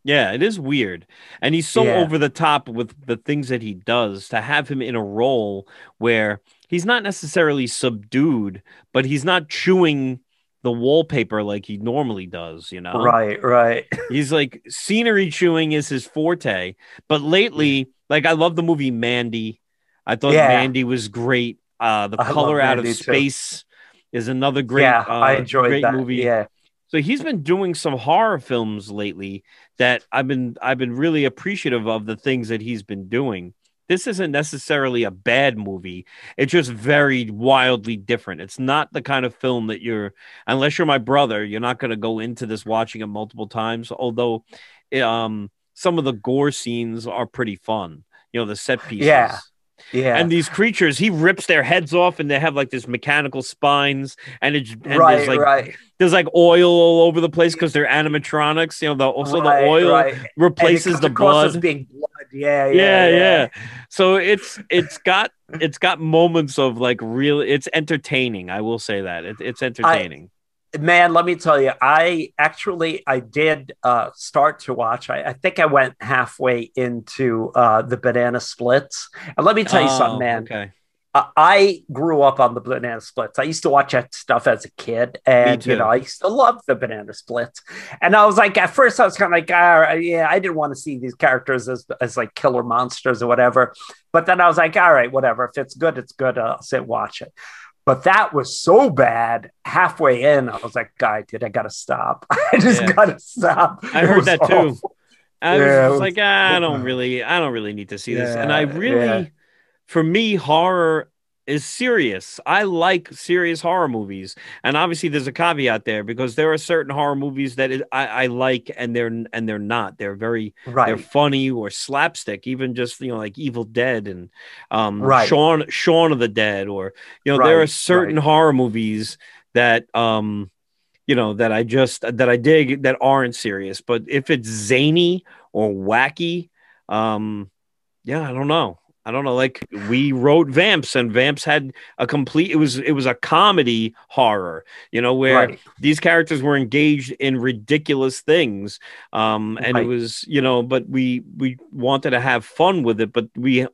Speaker 3: Yeah, it is weird. And he's so
Speaker 4: Yeah.
Speaker 3: over the top with the things that he does to have him in a role where he's not necessarily subdued, but he's not chewing the wallpaper like he normally does, you know?
Speaker 4: Right, right.
Speaker 3: He's like scenery chewing is his forte. But lately, like I love the movie Mandy. I thought
Speaker 4: Yeah.
Speaker 3: Mandy was great. Uh The
Speaker 4: I
Speaker 3: Color Out of
Speaker 4: too.
Speaker 3: Space is another great
Speaker 4: yeah,
Speaker 3: uh,
Speaker 4: I enjoyed
Speaker 3: great
Speaker 4: that.
Speaker 3: movie.
Speaker 4: Yeah,
Speaker 3: So he's been doing some horror films lately that I've been I've been really appreciative of the things that he's been doing. This isn't necessarily a bad movie. It's just very wildly different. It's not the kind of film that you're unless you're my brother, you're not going to go into this watching it multiple times, although um some of the gore scenes are pretty fun. You know, the set pieces.
Speaker 4: Yeah. Yeah.
Speaker 3: And these creatures, he rips their heads off, and they have like this mechanical spines, and it's and
Speaker 4: right,
Speaker 3: there's like
Speaker 4: right.
Speaker 3: there's like oil all over the place because they're animatronics. You know, the also
Speaker 4: right,
Speaker 3: the oil
Speaker 4: right.
Speaker 3: Replaces the blood.
Speaker 4: being blood. Yeah,
Speaker 3: Yeah,
Speaker 4: yeah,
Speaker 3: yeah, So it's it's got it's got moments of like real. It's entertaining. I will say that it, it's entertaining.
Speaker 4: Man let me tell you i actually i did uh start to watch i, I think i went halfway into uh the banana splits and let me tell you
Speaker 3: Oh,
Speaker 4: something man
Speaker 3: Okay.
Speaker 4: I- I grew up on the banana splits. I used to watch that stuff as a kid, and you know, I used to love the banana splits. And I was like, at first, I was kind of like, ah, yeah, I didn't want to see these characters as as like killer monsters or whatever. But then I was like, all right, whatever. If it's good, it's good. I'll sit and watch it. But that was so bad. Halfway in, I was like, "God, did I gotta stop. I just
Speaker 3: Yeah.
Speaker 4: gotta stop."
Speaker 3: I
Speaker 4: It
Speaker 3: heard that too. I
Speaker 4: Yeah,
Speaker 3: was like,
Speaker 4: was-
Speaker 3: ah, I don't really, I don't really need to see this. And I really,
Speaker 4: yeah.
Speaker 3: for me, horror is serious. I like serious horror movies, and obviously there's a caveat there because there are certain horror movies that it, I, I like, and they're and they're not. They're very
Speaker 4: right.
Speaker 3: they're funny or slapstick, even just you know like Evil Dead and um,
Speaker 4: Right.
Speaker 3: Shaun Shaun of the Dead, or you know there are certain
Speaker 4: right.
Speaker 3: horror movies that um you know that I just that I dig that aren't serious. But if it's zany or wacky, um, yeah, I don't know. I don't know. Like we wrote Vamps, and Vamps had a complete. It was it was a comedy horror, you know, where
Speaker 4: Right.
Speaker 3: these characters were engaged in ridiculous things, um, and it was you know, but we we wanted to have fun with it, but we.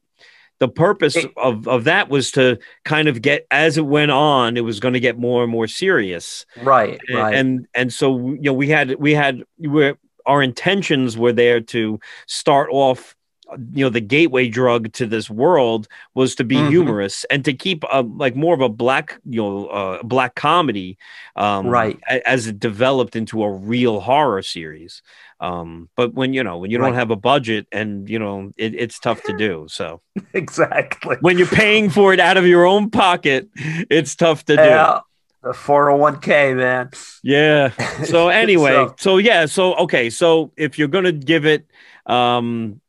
Speaker 3: The purpose
Speaker 4: It-
Speaker 3: of, of that was to kind of get as it went on, it was going to get more and more serious
Speaker 4: Right.
Speaker 3: and
Speaker 4: Right.
Speaker 3: and, and so you know we had we had we our intentions were there to start off you know the gateway drug to this world was to be
Speaker 4: Mhm.
Speaker 3: humorous and to keep a, like more of a black you know uh, black comedy um
Speaker 4: Right.
Speaker 3: as it developed into a real horror series um but when you know when you don't have a budget and you know it, it's tough to do so
Speaker 4: exactly.
Speaker 3: when you're paying for it out of your own pocket it's tough to do
Speaker 4: Yeah. The 401k, man.
Speaker 3: yeah so anyway
Speaker 4: So-
Speaker 3: so, yeah so okay so if you're gonna give it um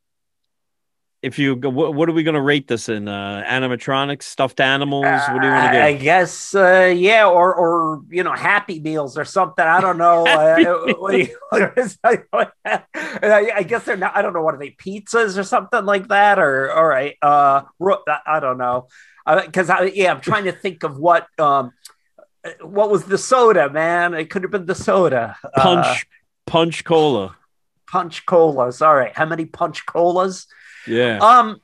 Speaker 3: if you go what, what are we gonna rate this in uh animatronics stuffed animals what do you want to
Speaker 4: do? I guess, uh, yeah, or or you know, Happy Meals or something. I don't know. Uh, what do you- what is- I, guess they're not. I don't know. What are they? Pizzas or something like that? Or all right. Uh, I- don't know. Because I, yeah, I'm trying to think of what um, what was the soda, man? It could have been the soda.
Speaker 3: punch
Speaker 4: Uh,
Speaker 3: punch cola
Speaker 4: punch colas. All right. How many punch colas?
Speaker 3: Yeah
Speaker 4: Um,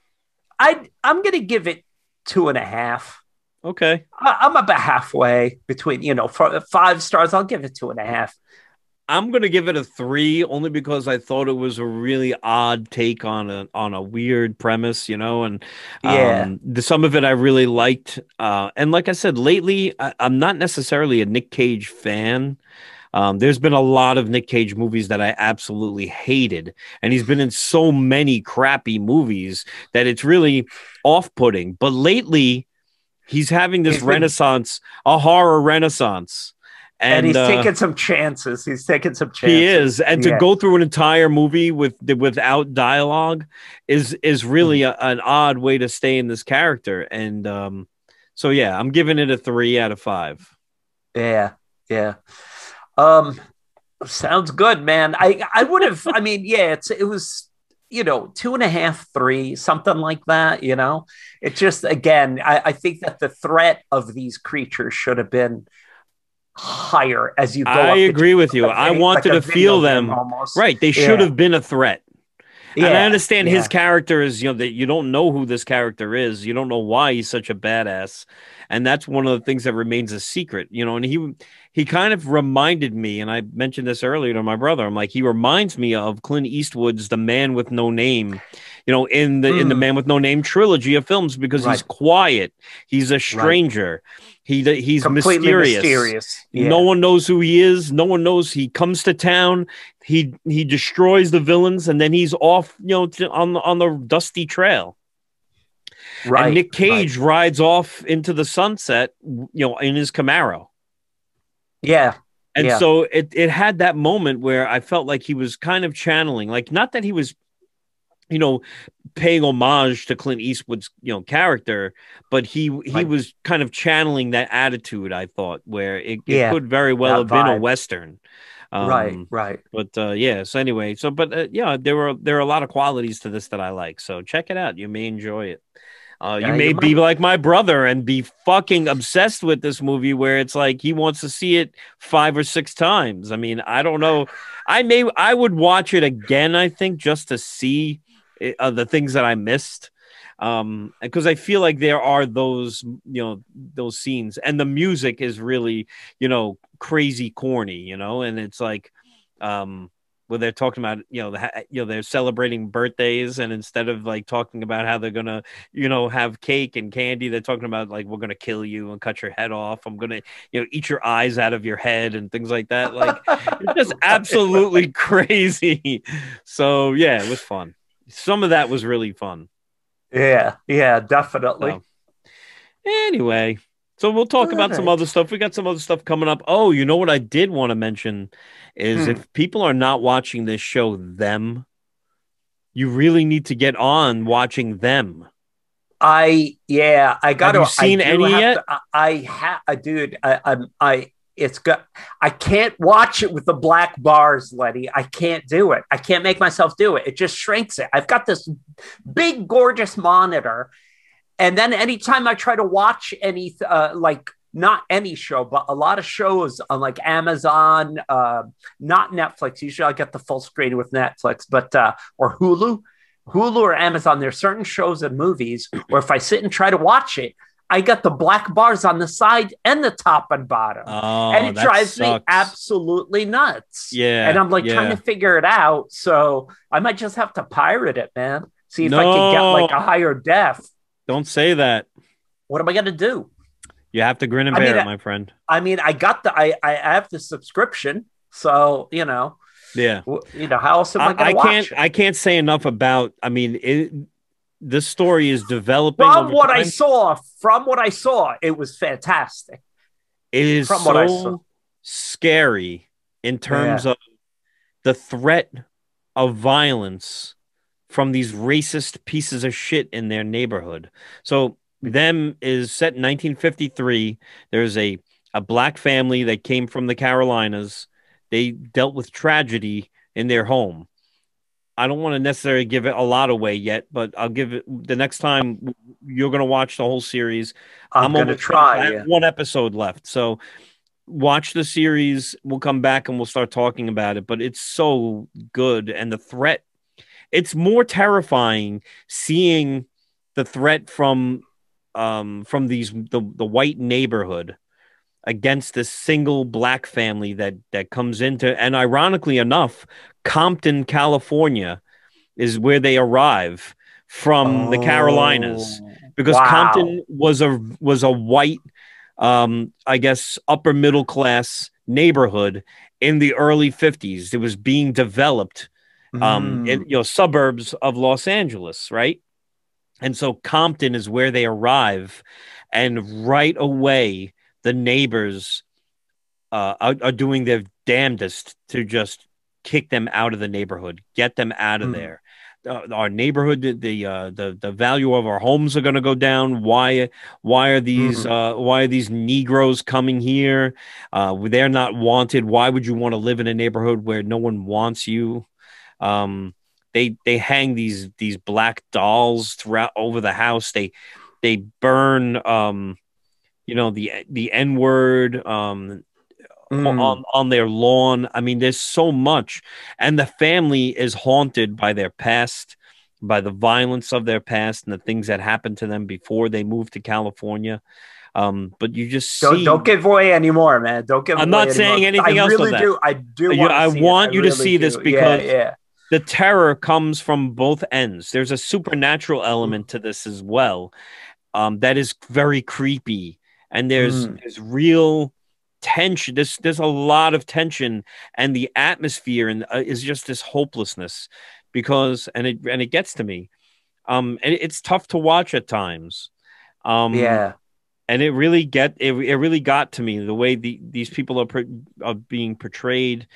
Speaker 4: I I'm gonna give it two and a half.
Speaker 3: okay
Speaker 4: I- I'm about halfway between, you know, five stars. I'll give it two and a half.
Speaker 3: i'm gonna give it a three only because i thought it was a really odd take on a on a weird premise you know and
Speaker 4: Yeah.
Speaker 3: um, the, some of it i really liked uh and like i said lately I, i'm not necessarily a nick cage fan um, there's been a lot of Nick Cage movies that I absolutely hated, and he's been in so many crappy movies that it's really off-putting. But lately, he's having this
Speaker 4: He's been-
Speaker 3: renaissance, a horror renaissance,
Speaker 4: And,
Speaker 3: and,
Speaker 4: he's
Speaker 3: uh,
Speaker 4: taking some chances. He's taking some chances.
Speaker 3: he is, and to go through an entire movie with without dialogue is is really
Speaker 4: Mm-hmm.
Speaker 3: a, an odd way to stay in this character. And um, so, yeah, I'm giving it a three out of five.
Speaker 4: Yeah, yeah. Um, sounds good, man. I I would have. I mean, yeah, it's it was you know two and a half, three, something like that. You know, it just again, I, I think that the threat of these creatures should have been higher as you go.
Speaker 3: I agree with you. I wanted
Speaker 4: like
Speaker 3: to feel them.
Speaker 4: almost.
Speaker 3: Right, they should
Speaker 4: Yeah.
Speaker 3: have been a threat.
Speaker 4: Yeah,
Speaker 3: and I understand his character is, you know, that you don't know who this character is. You don't know why he's such a badass. And that's one of the things that remains a secret, you know. And he he kind of reminded me, and I mentioned this earlier to my brother. I'm like, he reminds me of Clint Eastwood's The Man with No Name, you know, in the in the
Speaker 4: Mm.
Speaker 3: Man with No Name trilogy of films because he's quiet, he's a stranger, he he's
Speaker 4: completely
Speaker 3: mysterious.
Speaker 4: mysterious. Yeah.
Speaker 3: No one knows who he is. No one knows he comes to town. He he destroys the villains, and then he's off, you know, to, on the on the dusty trail.
Speaker 4: right.
Speaker 3: and Nick
Speaker 4: right.
Speaker 3: Cage rides off into the sunset, you know, in his Camaro.
Speaker 4: Yeah,
Speaker 3: And
Speaker 4: Yeah.
Speaker 3: so it it had that moment where I felt like he was kind of channeling, like not that he was, you know, paying homage to Clint Eastwood's you know character, but he he
Speaker 4: Right.
Speaker 3: was kind of channeling that attitude. I thought where it, it
Speaker 4: Yeah,
Speaker 3: could very well
Speaker 4: that
Speaker 3: have been a
Speaker 4: vibe.
Speaker 3: western.
Speaker 4: right,
Speaker 3: Um,
Speaker 4: right.
Speaker 3: But uh, yeah, so anyway, so but uh, yeah, there were there are a lot of qualities to this that I like. So check it out. You may enjoy it. Uh, you may be like my brother and be fucking obsessed with this movie, where it's like he wants to see it five or six times. I mean, I don't know. I may I would watch it again. I think just to see it, uh, the things that I missed um because i feel like there are those you know those scenes and the music is really you know crazy corny you know and it's like um where they're talking about you know the, you know they're celebrating birthdays and instead of like talking about how they're gonna you know have cake and candy they're talking about like we're gonna kill you and cut your head off. I'm gonna you know eat your eyes out of your head and things like that. Like it's just absolutely crazy. So yeah it was fun. Some of that was really fun.
Speaker 4: Yeah, yeah, definitely.
Speaker 3: So, anyway so we'll talk about some other stuff we got some other stuff coming up oh you know what i did want to mention is
Speaker 4: Hmm.
Speaker 3: if people are not watching this show them you really need to get on watching them
Speaker 4: I yeah, I got to.
Speaker 3: you seen any yet?
Speaker 4: I, I have, dude. I, I'm I. It's got. I can't watch it with the black bars, Letty. I can't do it. I can't make myself do it. It just shrinks it. I've got this big, gorgeous monitor, and then anytime I try to watch any, uh, like not any show, but a lot of shows on like Amazon, uh, not Netflix. Usually, I get the full screen with Netflix, but uh, or Hulu. Hulu or Amazon, there's certain shows and movies where if I sit and try to watch it, I got the black bars on the side and the top and bottom.
Speaker 3: oh
Speaker 4: and it drives me absolutely nuts.
Speaker 3: yeah
Speaker 4: And I'm like
Speaker 3: yeah.
Speaker 4: trying to figure it out. So I might just have to pirate it, man. See if I can get like a higher def.
Speaker 3: Don't say that
Speaker 4: What am I gonna do?
Speaker 3: you have to grin and
Speaker 4: I mean,
Speaker 3: bear it my friend
Speaker 4: I mean, I got the I I have the subscription. So, you know,
Speaker 3: yeah
Speaker 4: you know, how else am I
Speaker 3: I, I can't i can't say enough about i mean it this story is developing
Speaker 4: From what I saw, from what I saw, it was fantastic.
Speaker 3: it is
Speaker 4: from
Speaker 3: so
Speaker 4: what I saw.
Speaker 3: scary in terms of the threat of violence from these racist pieces of shit in their neighborhood. So them is set in 1953. There's a a black family that came from the Carolinas. They dealt with tragedy in their home. I don't want to necessarily give it a lot away yet, but I'll give it the next time you're going to watch the whole series.
Speaker 4: I'm, gonna try.
Speaker 3: finished. I
Speaker 4: Yeah.
Speaker 3: one episode left, so watch the series. We'll come back and we'll start talking about it. But it's so good, and the threat. It's more terrifying seeing the threat from um from these the the white neighborhood against this single black family that that comes into and ironically enough compton california is where they arrive from the carolinas
Speaker 4: Oh,
Speaker 3: because
Speaker 4: wow.
Speaker 3: Compton was a was a white, um, I guess upper middle class neighborhood in the early fifties. It was being developed, um,
Speaker 4: Mm.
Speaker 3: in you know suburbs of Los Angeles, right? And so Compton is where they arrive, and right away the neighbors uh, are, are doing their damnedest to just kick them out of the neighborhood, get them out of
Speaker 4: Mm.
Speaker 3: there. Uh, our neighborhood, the the, uh, the the value of our homes are going to go down. Why why are these uh, why are these Negroes coming here? Uh, they're not wanted. Why would you want to live in a neighborhood where no one wants you? Um, they they hang these these black dolls throughout over the house. They they burn um, you know the the N word um
Speaker 4: Mm.
Speaker 3: on on their lawn. I mean, there's so much, and the family is haunted by their past, by the violence of their past, and the things that happened to them before they moved to California. Um, but you just
Speaker 4: Don't,
Speaker 3: see,
Speaker 4: don't give away anymore, man. Don't give.
Speaker 3: I'm not saying
Speaker 4: anymore.
Speaker 3: anything
Speaker 4: I
Speaker 3: else of
Speaker 4: really do. I do.
Speaker 3: You-
Speaker 4: wanna
Speaker 3: I want you to
Speaker 4: really
Speaker 3: see this because-
Speaker 4: yeah, yeah.
Speaker 3: The terror comes from both ends. There's a supernatural element to this as well, um, that is very creepy, and there's
Speaker 4: Mm.
Speaker 3: there's real tension. There's there's a lot of tension, and the atmosphere and uh, is just this hopelessness because and it and it gets to me. Um, and it's tough to watch at times. Um,
Speaker 4: yeah.
Speaker 3: and it really get it, it really got to me the way the these people are, per, are being portrayed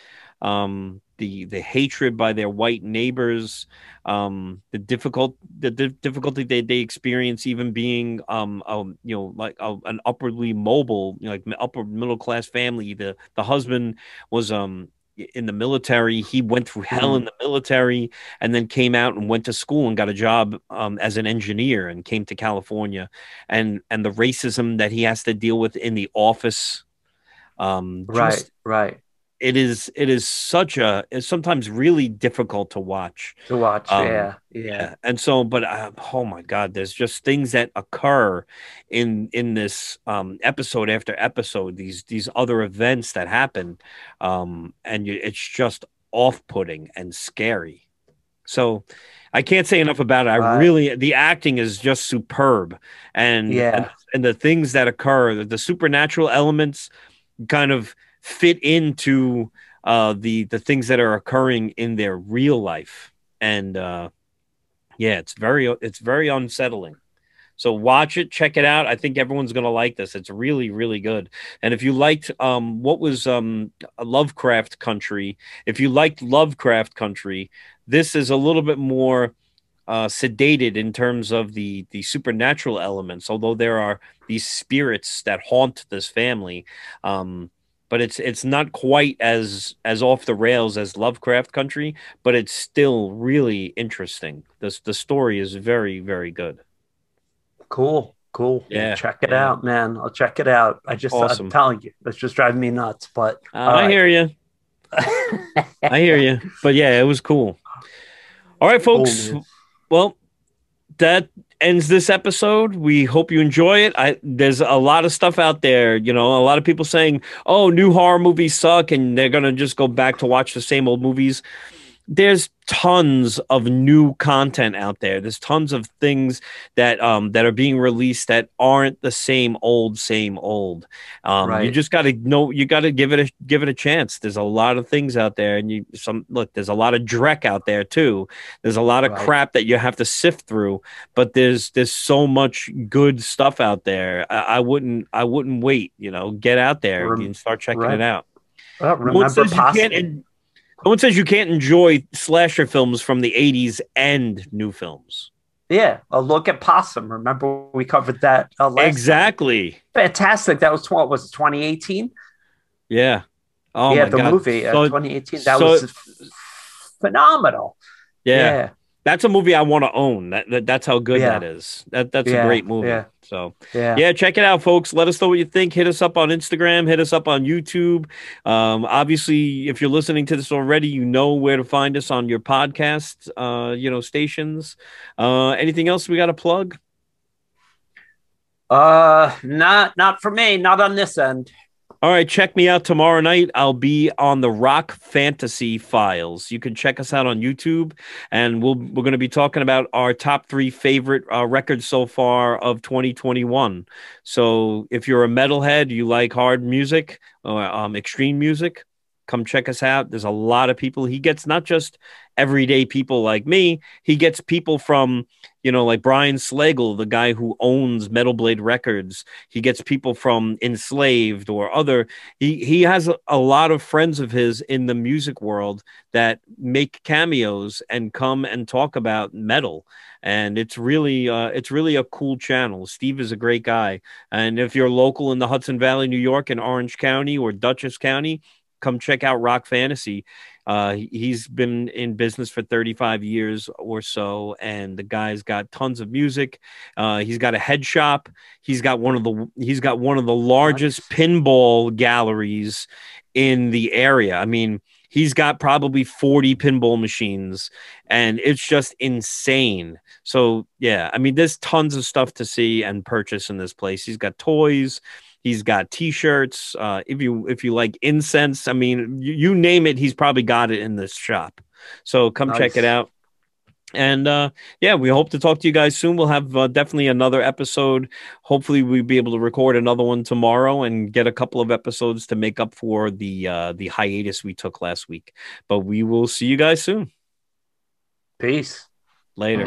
Speaker 3: um the the hatred by their white neighbors um the difficult the di- difficulty they, they experience even being um um you know like a, an upwardly mobile you know, like upper middle class family the the husband was um in the military he went through hell in the military and then came out and went to school and got a job um, as an engineer and came to california and and the racism that he has to deal with in the office um
Speaker 4: Right.
Speaker 3: just-
Speaker 4: right.
Speaker 3: It is it is such a it's sometimes really difficult to watch
Speaker 4: To watch.
Speaker 3: um,
Speaker 4: yeah. Yeah.
Speaker 3: and so but uh, oh my god there's just things that occur in in this um episode after episode these these other events that happen um and you, it's just off-putting and scary. So I can't say enough about it. I really the acting is just superb, and
Speaker 4: Yeah.
Speaker 3: and, and the things that occur, the, the supernatural elements, kind of fit into uh, the the things that are occurring in their real life, and uh, yeah, it's very it's very unsettling. So watch it, check it out. I think everyone's gonna like this. It's really, really good. And if you liked um what was um Lovecraft Country, if you liked Lovecraft Country, this is a little bit more uh sedated in terms of the the supernatural elements, although there are these spirits that haunt this family. Um but it's it's not quite as as off the rails as Lovecraft Country, but it's still really interesting. The the story is very very good.
Speaker 4: Cool. Cool.
Speaker 3: Yeah,
Speaker 4: Check it
Speaker 3: yeah.
Speaker 4: out, man. I'll check it out. I just,
Speaker 3: Awesome.
Speaker 4: I'm telling you, it's just driving me nuts. But
Speaker 3: Uh, I
Speaker 4: right.
Speaker 3: hear you. I hear you. But yeah, it was cool. All right, folks.
Speaker 4: Cool,
Speaker 3: well, that ends this episode. We hope you enjoy it. I there's a lot of stuff out there, you know, a lot of people saying, "Oh, new horror movies suck," and they're gonna just go back to watch the same old movies. There's tons of new content out there. There's tons of things that um that are being released that aren't the same old, same old. Um, You just got to know. You got to give it a give it a chance. There's a lot of things out there, and you some look. There's a lot of dreck out there too. There's a lot of
Speaker 4: Right.
Speaker 3: crap that you have to sift through, but there's there's so much good stuff out there. I, I wouldn't I wouldn't wait. You know, get out there
Speaker 4: Rem-
Speaker 3: and start checking
Speaker 4: right.
Speaker 3: it out.
Speaker 4: Well, remember,
Speaker 3: no one says you can't enjoy slasher films from the '80s and new films.
Speaker 4: yeah, a look at Possum. Remember, we covered that uh, last time.
Speaker 3: Exactly.
Speaker 4: Fantastic. That was what was it, 2018?
Speaker 3: Yeah. Oh
Speaker 4: yeah,
Speaker 3: my
Speaker 4: the
Speaker 3: God.
Speaker 4: movie, uh,
Speaker 3: So-
Speaker 4: 2018. That
Speaker 3: so-
Speaker 4: was phenomenal.
Speaker 3: yeah. That's a movie I want to own. That, that that's how good
Speaker 4: Yeah.
Speaker 3: that is. That that's
Speaker 4: Yeah,
Speaker 3: a great movie.
Speaker 4: yeah.
Speaker 3: So
Speaker 4: yeah,
Speaker 3: yeah, check it out, folks. Let us know what you think. Hit us up on Instagram. Hit us up on YouTube. Um, obviously, if you're listening to this already, you know where to find us on your podcast, uh, you know, stations. Uh, anything else we got to plug?
Speaker 4: Uh, not not for me. Not on this end.
Speaker 3: All right, check me out tomorrow night. I'll be on the Rock Fantasy Files. You can check us out on YouTube, and we'll we're going to be talking about our top three favorite uh, records so far of 2021. So if you're a metalhead, you like hard music or um, extreme music, come check us out. There's a lot of people. He gets not just everyday people like me. He gets people from you know like Brian Slagel, the guy who owns Metal Blade Records he gets people from enslaved or other he he has a, a lot of friends of his in the music world that make cameos and come and talk about metal and it's really uh, it's really a cool channel steve is a great guy and if you're local in the hudson valley new york in orange county or dutchess county come check out rock fantasy. Uh, he- he's been in business for 35 years or so and the guy's got tons of music. Uh, he's got a head shop. He's got one of the he's got one of the largest pinball galleries in the area. I mean he's got probably 40 pinball machines and it's just insane. So yeah i mean there's tons of stuff to see and purchase in this place. He's got toys he's got t-shirts uh, if you if you like incense i mean you, you name it he's probably got it in this shop so come check it out and uh, yeah, we hope to talk to you guys soon. We'll have uh, definitely another episode. Hopefully, we'll be able to record another one tomorrow and get a couple of episodes to make up for the uh, the hiatus we took last week. But we will see you guys soon.
Speaker 4: Peace.
Speaker 3: Later.